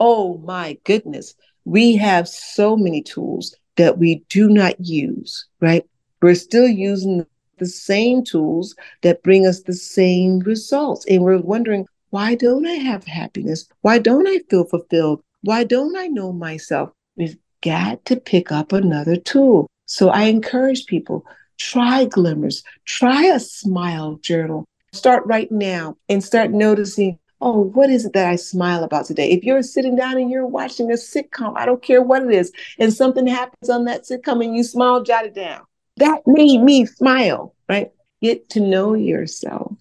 Oh my goodness. We have so many tools that we do not use, right? We're still using the same tools that bring us the same results. And we're wondering, why don't I have happiness? Why don't I feel fulfilled? Why don't I know myself? We've got to pick up another tool. So I encourage people try glimmers, try a smile journal. Start right now and start noticing oh, what is it that I smile about today? If you're sitting down and you're watching a sitcom, I don't care what it is, and something happens on that sitcom and you smile, jot it down. That made me smile, right? Get to know yourself.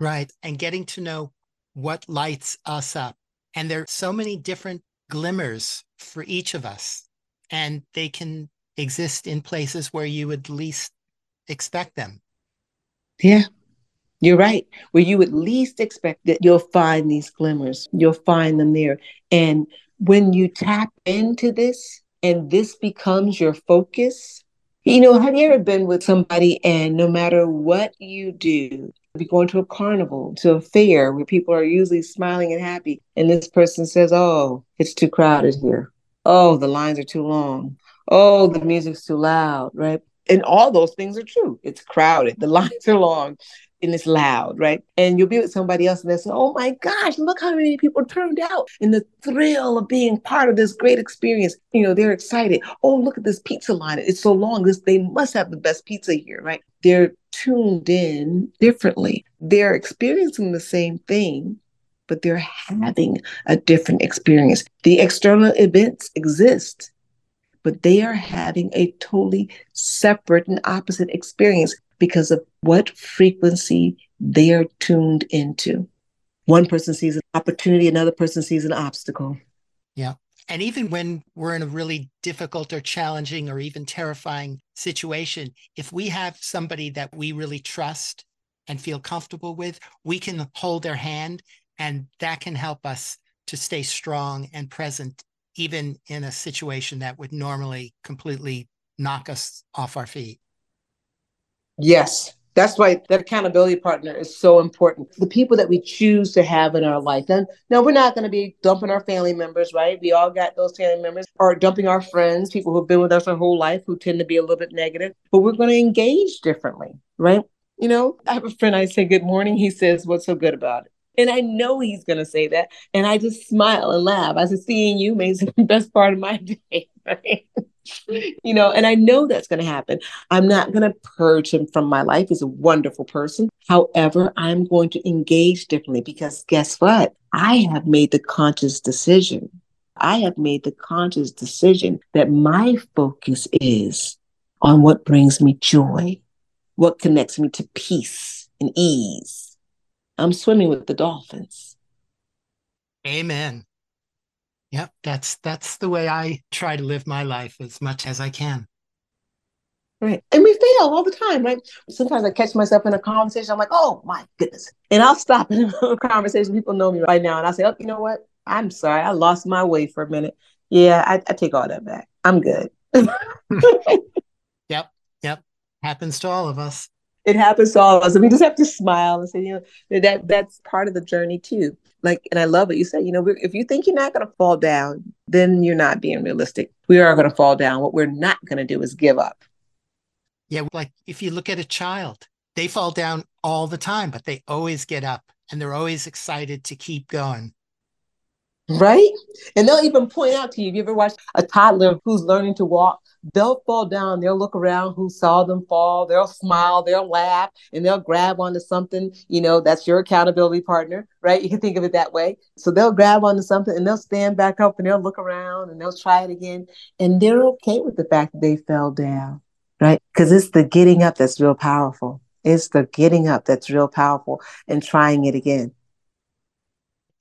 Right. And getting to know what lights us up. And there are so many different glimmers for each of us, and they can exist in places where you would least expect them. Yeah, you're right. Where you would least expect that you'll find these glimmers, you'll find them there. And when you tap into this and this becomes your focus, you know, have you ever been with somebody and no matter what you do, be going to a carnival, to a fair where people are usually smiling and happy, and this person says, Oh, it's too crowded here. Oh, the lines are too long. Oh, the music's too loud, right? And all those things are true. It's crowded, the lines are long, and it's loud, right? And you'll be with somebody else and they say, Oh my gosh, look how many people turned out. And the thrill of being part of this great experience, you know, they're excited. Oh, look at this pizza line. It's so long. This they must have the best pizza here, right? They're tuned in differently. They're experiencing the same thing, but they're having a different experience. The external events exist, but they are having a totally separate and opposite experience because of what frequency they are tuned into. One person sees an opportunity, another person sees an obstacle. Yeah. And even when we're in a really difficult or challenging or even terrifying situation, if we have somebody that we really trust and feel comfortable with, we can hold their hand and that can help us to stay strong and present, even in a situation that would normally completely knock us off our feet. Yes. That's why that accountability partner is so important. The people that we choose to have in our life. And no, we're not going to be dumping our family members, right? We all got those family members, or dumping our friends, people who've been with us our whole life who tend to be a little bit negative, but we're going to engage differently, right? You know, I have a friend, I say, Good morning. He says, What's so good about it? And I know he's going to say that. And I just smile and laugh. I said, Seeing you makes the best part of my day. Right? you know, and I know that's going to happen. I'm not going to purge him from my life. He's a wonderful person. However, I'm going to engage differently because guess what? I have made the conscious decision. I have made the conscious decision that my focus is on what brings me joy, what connects me to peace and ease. I'm swimming with the dolphins. Amen. Yep, that's that's the way I try to live my life as much as I can. Right. And we fail all the time, right? Sometimes I catch myself in a conversation. I'm like, oh my goodness. And I'll stop in a conversation. People know me right now. And I say, oh, you know what? I'm sorry. I lost my way for a minute. Yeah, I, I take all that back. I'm good. yep. Yep. Happens to all of us. It happens to all of us. And we just have to smile and say, you know, that that's part of the journey too. Like, and I love what you said, you know, if you think you're not going to fall down, then you're not being realistic. We are going to fall down. What we're not going to do is give up. Yeah. Like if you look at a child, they fall down all the time, but they always get up and they're always excited to keep going. Right? And they'll even point out to you, if you ever watch a toddler who's learning to walk, they'll fall down, they'll look around who saw them fall, they'll smile, they'll laugh, and they'll grab onto something, you know, that's your accountability partner, right? You can think of it that way. So they'll grab onto something and they'll stand back up and they'll look around and they'll try it again. And they're okay with the fact that they fell down, right? Because it's the getting up that's real powerful. It's the getting up that's real powerful and trying it again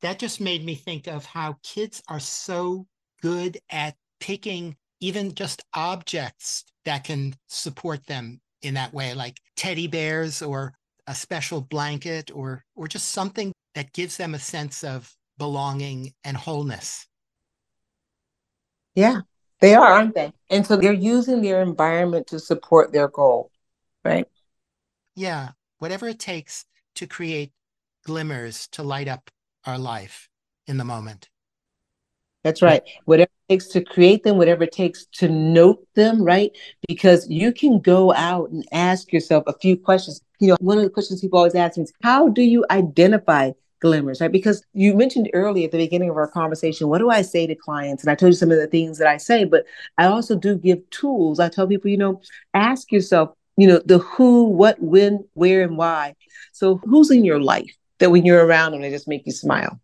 that just made me think of how kids are so good at picking even just objects that can support them in that way, like teddy bears or a special blanket or or just something that gives them a sense of belonging and wholeness. Yeah, they are, aren't they? And so they're using their environment to support their goal, right? Yeah, whatever it takes to create glimmers to light up our life in the moment. That's right. Whatever it takes to create them, whatever it takes to note them, right? Because you can go out and ask yourself a few questions. You know, one of the questions people always ask me is how do you identify glimmers, right? Because you mentioned earlier at the beginning of our conversation, what do I say to clients? And I told you some of the things that I say, but I also do give tools. I tell people, you know, ask yourself, you know, the who, what, when, where, and why. So who's in your life? That when you're around them, they just make you smile,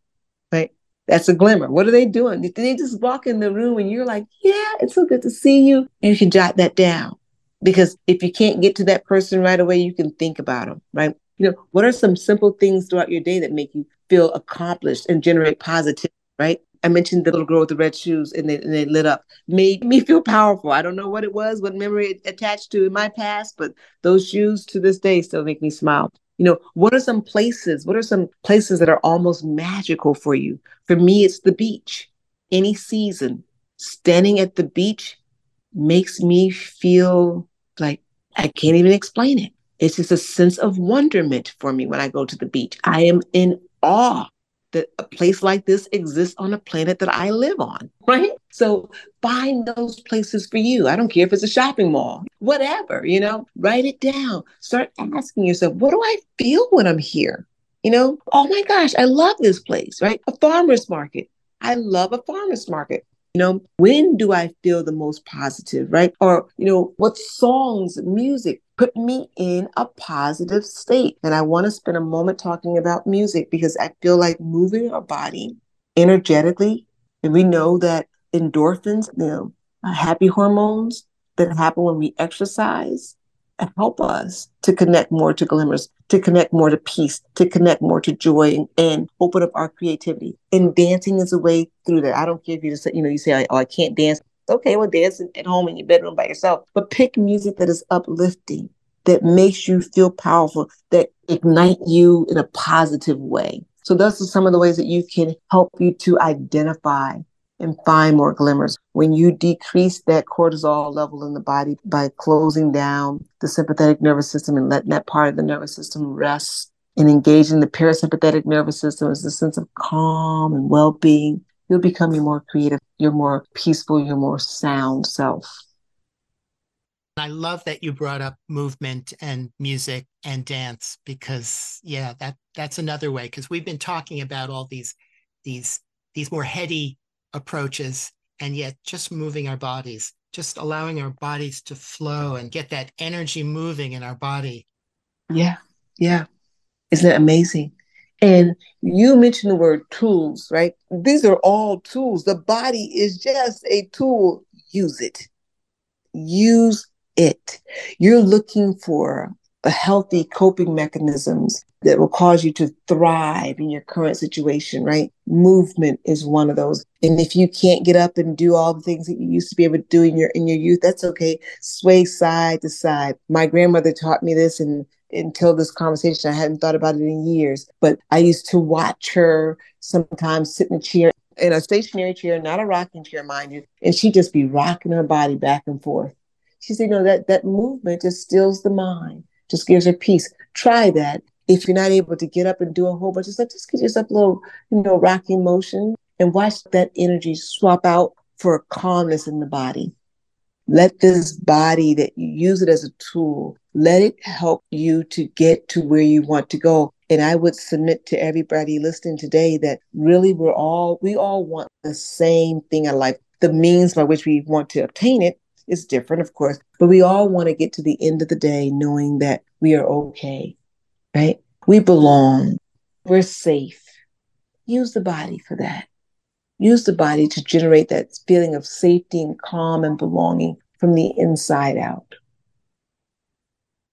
right? That's a glimmer. What are they doing? They just walk in the room and you're like, yeah, it's so good to see you? And you can jot that down. Because if you can't get to that person right away, you can think about them, right? You know, what are some simple things throughout your day that make you feel accomplished and generate positivity, right? I mentioned the little girl with the red shoes and they, and they lit up, made me feel powerful. I don't know what it was, what memory attached to in my past, but those shoes to this day still make me smile you know what are some places what are some places that are almost magical for you? For me it's the beach. Any season standing at the beach makes me feel like i can't even explain it. It's just a sense of wonderment for me when i go to the beach. I am in awe that a place like this exists on a planet that I live on, right? So find those places for you. I don't care if it's a shopping mall, whatever, you know, write it down. Start asking yourself, what do I feel when I'm here? You know, oh my gosh, I love this place, right? A farmer's market. I love a farmer's market. You know, when do I feel the most positive, right? Or, you know, what songs, music put me in a positive state. And I want to spend a moment talking about music because I feel like moving our body energetically, and we know that endorphins, you uh, know, happy hormones that happen when we exercise help us to connect more to glimmers, to connect more to peace, to connect more to joy and, and, open up our creativity. And dancing is a way through that. I don't care if you just say, you know, you say, oh, I can't dance okay, well, dance at home in your bedroom by yourself, but pick music that is uplifting, that makes you feel powerful, that ignite you in a positive way. So those are some of the ways that you can help you to identify and find more glimmers. When you decrease that cortisol level in the body by closing down the sympathetic nervous system and letting that part of the nervous system rest and engaging the parasympathetic nervous system as a sense of calm and well-being, you'll become your more creative, your more peaceful, your more sound self. I love that you brought up movement and music and dance because yeah, that that's another way because we've been talking about all these these these more heady approaches and yet just moving our bodies, just allowing our bodies to flow and get that energy moving in our body. Yeah. Yeah. Isn't it amazing? And you mentioned the word tools, right? These are all tools. The body is just a tool. Use it. Use it. You're looking for a healthy coping mechanisms that will cause you to thrive in your current situation, right? Movement is one of those. And if you can't get up and do all the things that you used to be able to do in your in your youth, that's okay. Sway side to side. My grandmother taught me this and until this conversation. I hadn't thought about it in years, but I used to watch her sometimes sit in a chair, in a stationary chair, not a rocking chair, mind you, and she'd just be rocking her body back and forth. She said, you know, that that movement just stills the mind. just gives her peace. Try that. If you're not able to get up and do a whole bunch of stuff, just give yourself a little, you know, rocking motion and watch that energy swap out for calmness in the body. Let this body that you use it as a tool, let it help you to get to where you want to go. And I would submit to everybody listening today that really we're all, we all want the same thing in life. The means by which we want to obtain it is different, of course, but we all want to get to the end of the day knowing that we are okay, right? We belong, we're safe. Use the body for that use the body to generate that feeling of safety and calm and belonging from the inside out.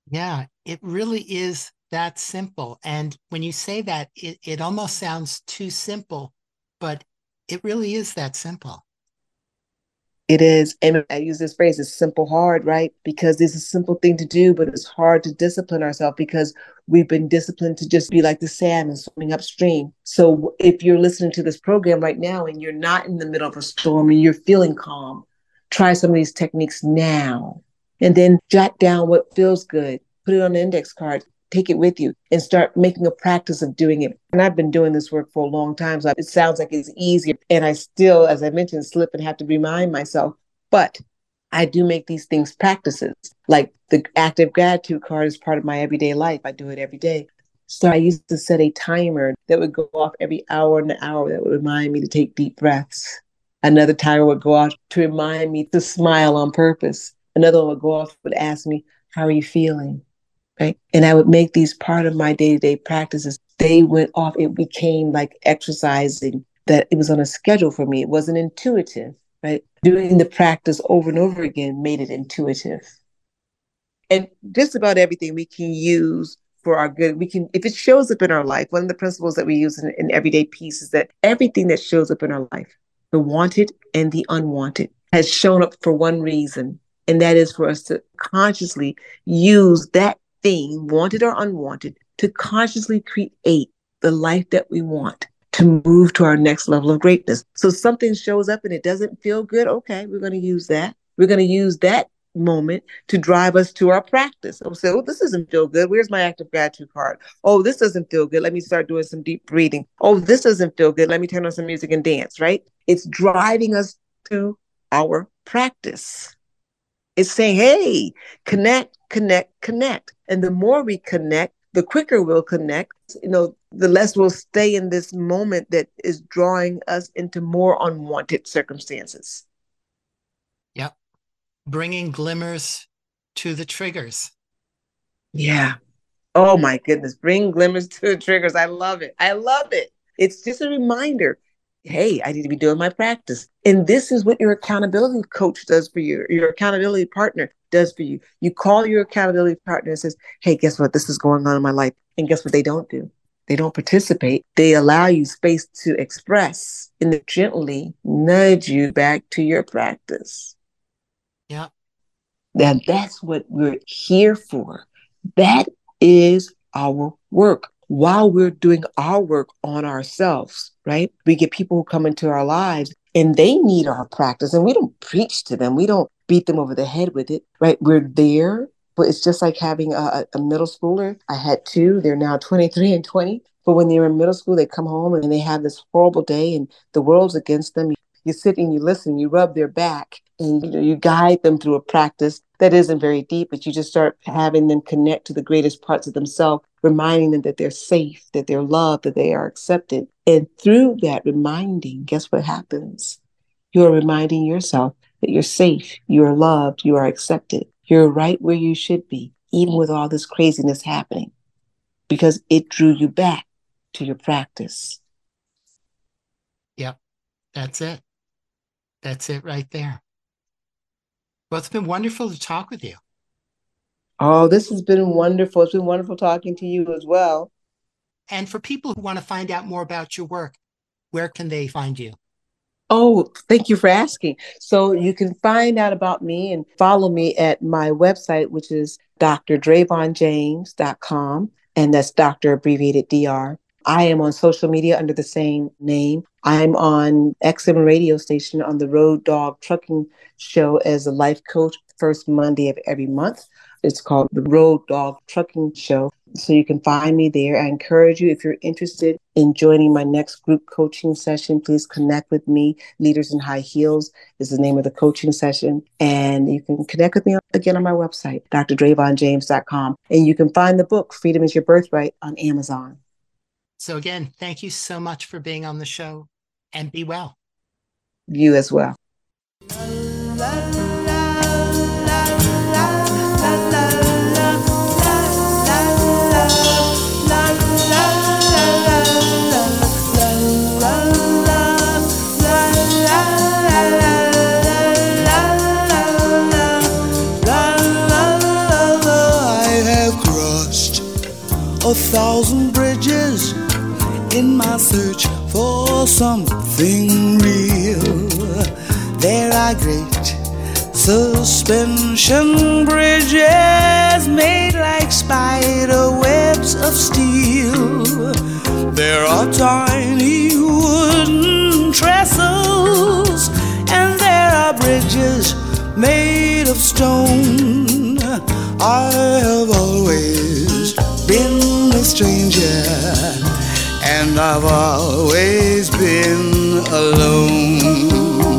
Yeah, it really is that simple. And when you say that, it, it almost sounds too simple, but it really is that simple. It is. And I use this phrase, it's simple hard, right? Because it's a simple thing to do, but it's hard to discipline ourselves because we've been disciplined to just be like the salmon swimming upstream. So if you're listening to this program right now and you're not in the middle of a storm and you're feeling calm, try some of these techniques now. And then jot down what feels good, put it on an index card, take it with you and start making a practice of doing it. And I've been doing this work for a long time. So it sounds like it's easier. And I still, as I mentioned, slip and have to remind myself. But I do make these things practices. Like the active gratitude card is part of my everyday life. I do it every day. So I used to set a timer that would go off every hour and an hour that would remind me to take deep breaths. Another timer would go off to remind me to smile on purpose. Another one would go off would ask me, How are you feeling? Right? And I would make these part of my day to day practices. They went off, it became like exercising that it was on a schedule for me. It wasn't intuitive, right? Doing the practice over and over again made it intuitive. And just about everything we can use for our good. We can, if it shows up in our life, one of the principles that we use in, in everyday peace is that everything that shows up in our life, the wanted and the unwanted, has shown up for one reason, and that is for us to consciously use that thing, wanted or unwanted, to consciously create the life that we want to move to our next level of greatness. So something shows up and it doesn't feel good. Okay, we're going to use that. We're going to use that moment to drive us to our practice. I'll say, oh, this doesn't feel good. Where's my active gratitude card? Oh, this doesn't feel good. Let me start doing some deep breathing. Oh, this doesn't feel good. Let me turn on some music and dance, right? It's driving us to our practice. It's saying, hey, connect, connect, connect. And the more we connect, the quicker we'll connect. You know, the less we'll stay in this moment that is drawing us into more unwanted circumstances. Yep. Bringing glimmers to the triggers. Yeah. Oh my goodness. Bring glimmers to the triggers. I love it. I love it. It's just a reminder hey, I need to be doing my practice. And this is what your accountability coach does for you, your accountability partner does for you. You call your accountability partner and says, hey, guess what? This is going on in my life. And guess what they don't do? They don't participate. They allow you space to express and they gently nudge you back to your practice. Yeah. Now that's what we're here for. That is our work while we're doing our work on ourselves, right? We get people who come into our lives and they need our practice, and we don't preach to them, we don't beat them over the head with it, right? We're there, but it's just like having a, a middle schooler. I had two, they're now 23 and 20. But when they're in middle school, they come home and they have this horrible day and the world's against them. You sit and you listen, you rub their back, and you know you guide them through a practice that isn't very deep, but you just start having them connect to the greatest parts of themselves, reminding them that they're safe, that they're loved, that they are accepted. And through that reminding, guess what happens? You're reminding yourself that you're safe, you're loved, you are accepted, you're right where you should be, even with all this craziness happening, because it drew you back to your practice. Yep, that's it. That's it right there. Well, it's been wonderful to talk with you. Oh, this has been wonderful. It's been wonderful talking to you as well. And for people who want to find out more about your work, where can they find you? Oh, thank you for asking. So you can find out about me and follow me at my website, which is drdravonjames.com. And that's Dr. abbreviated DR. I am on social media under the same name. I'm on XM radio station on the Road Dog Trucking Show as a life coach first Monday of every month. It's called the Road Dog Trucking Show. So you can find me there. I encourage you, if you're interested in joining my next group coaching session, please connect with me. Leaders in High Heels is the name of the coaching session. And you can connect with me again on my website, drdravonjames.com. And you can find the book, Freedom is Your Birthright, on Amazon. So, again, thank you so much for being on the show and be well. You as well. I have crossed a thousand bridges in my search for something real. There are great suspension bridges made like spider webs of steel. There are tiny wooden trestles, and there are bridges made of stone. I have always been a stranger, and I've always been alone.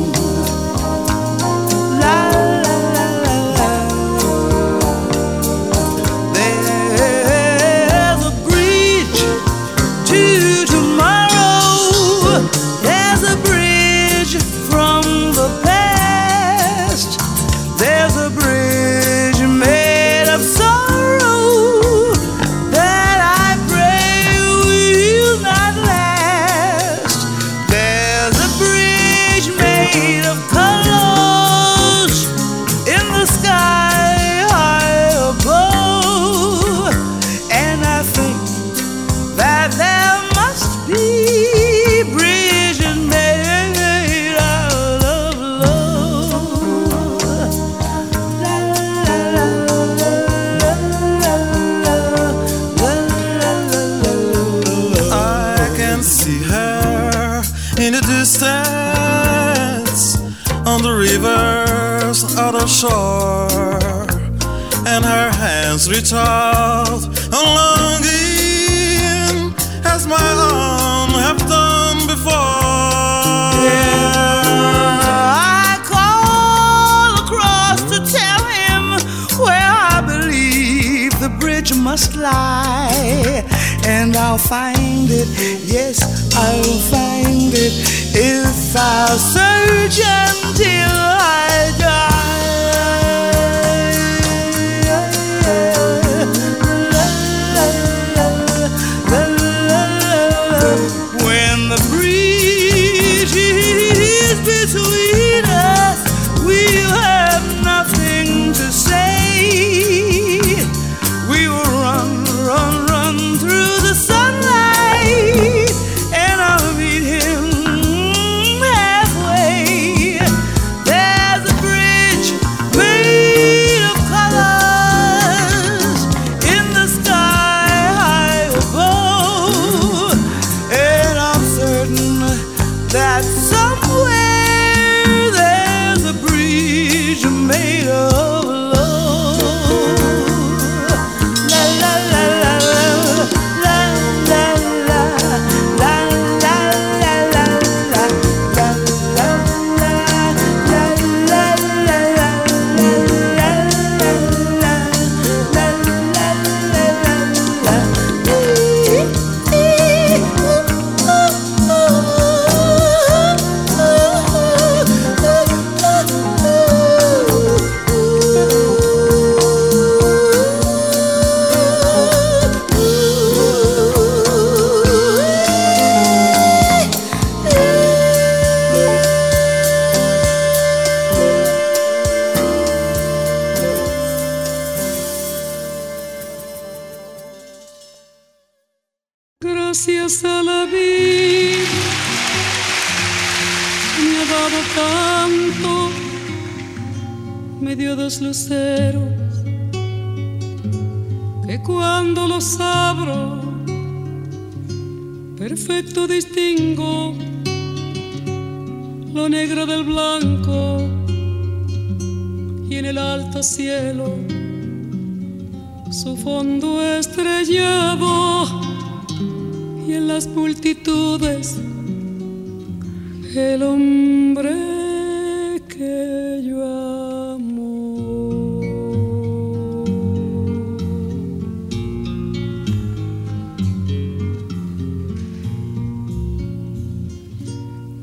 Must lie. And I'll find it, yes, I'll find it if I'll search until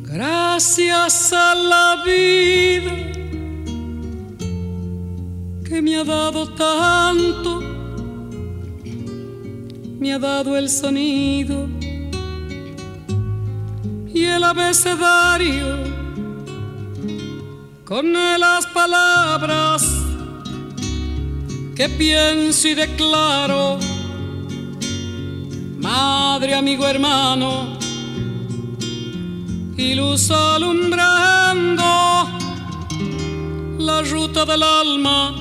Gracias a la vida que me ha dado tanto, me ha dado el sonido y el abecedario con las palabras que pienso y declaro, madre, amigo, hermano, y luz alumbrando la ruta del alma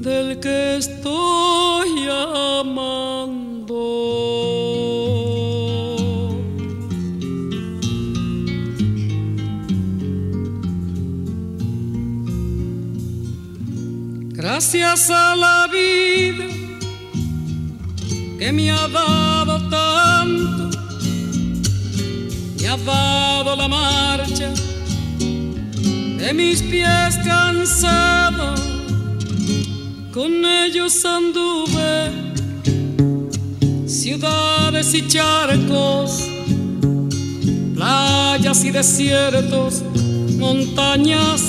del que estoy amando. Gracias a la vida que me ha dado tanto, me ha dado la marcha de mis pies cansados, con ellos anduve ciudades y charcos, playas y desiertos, montañas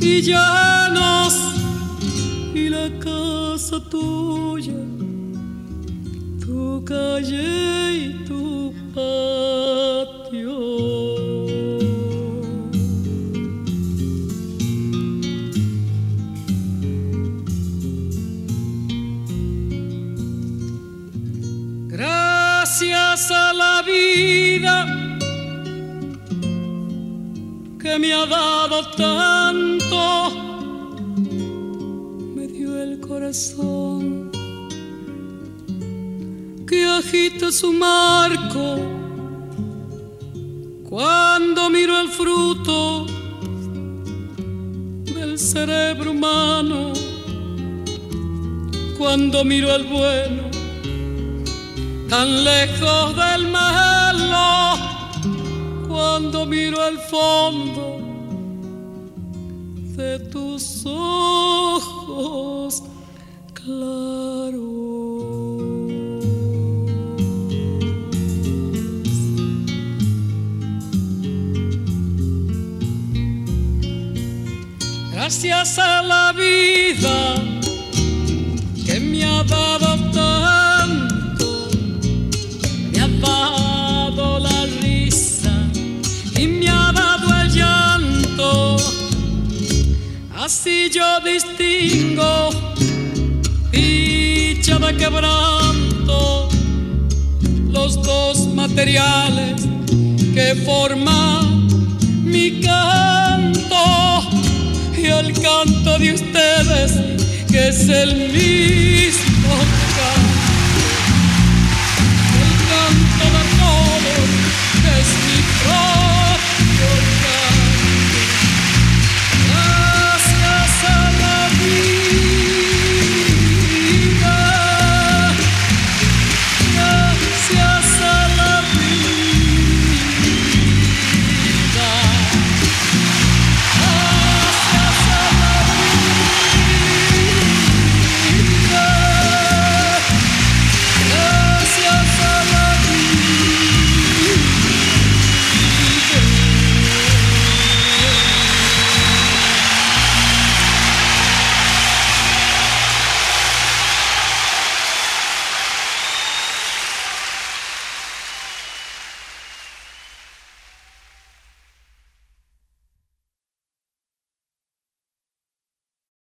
y llanos casa tuya, tu calle y tu patio. Gracias a la vida que me ha dado tanto agita su marco. Cuando miro el fruto del cerebro humano, cuando miro el bueno tan lejos del malo, cuando miro el fondo de tus ojos Gracias a la vida que me ha dado tanto, me ha dado la risa y me ha dado el llanto. Así yo distingo dicha de quebranto, los dos materiales que forman mi canto y el canto de ustedes que es el mismo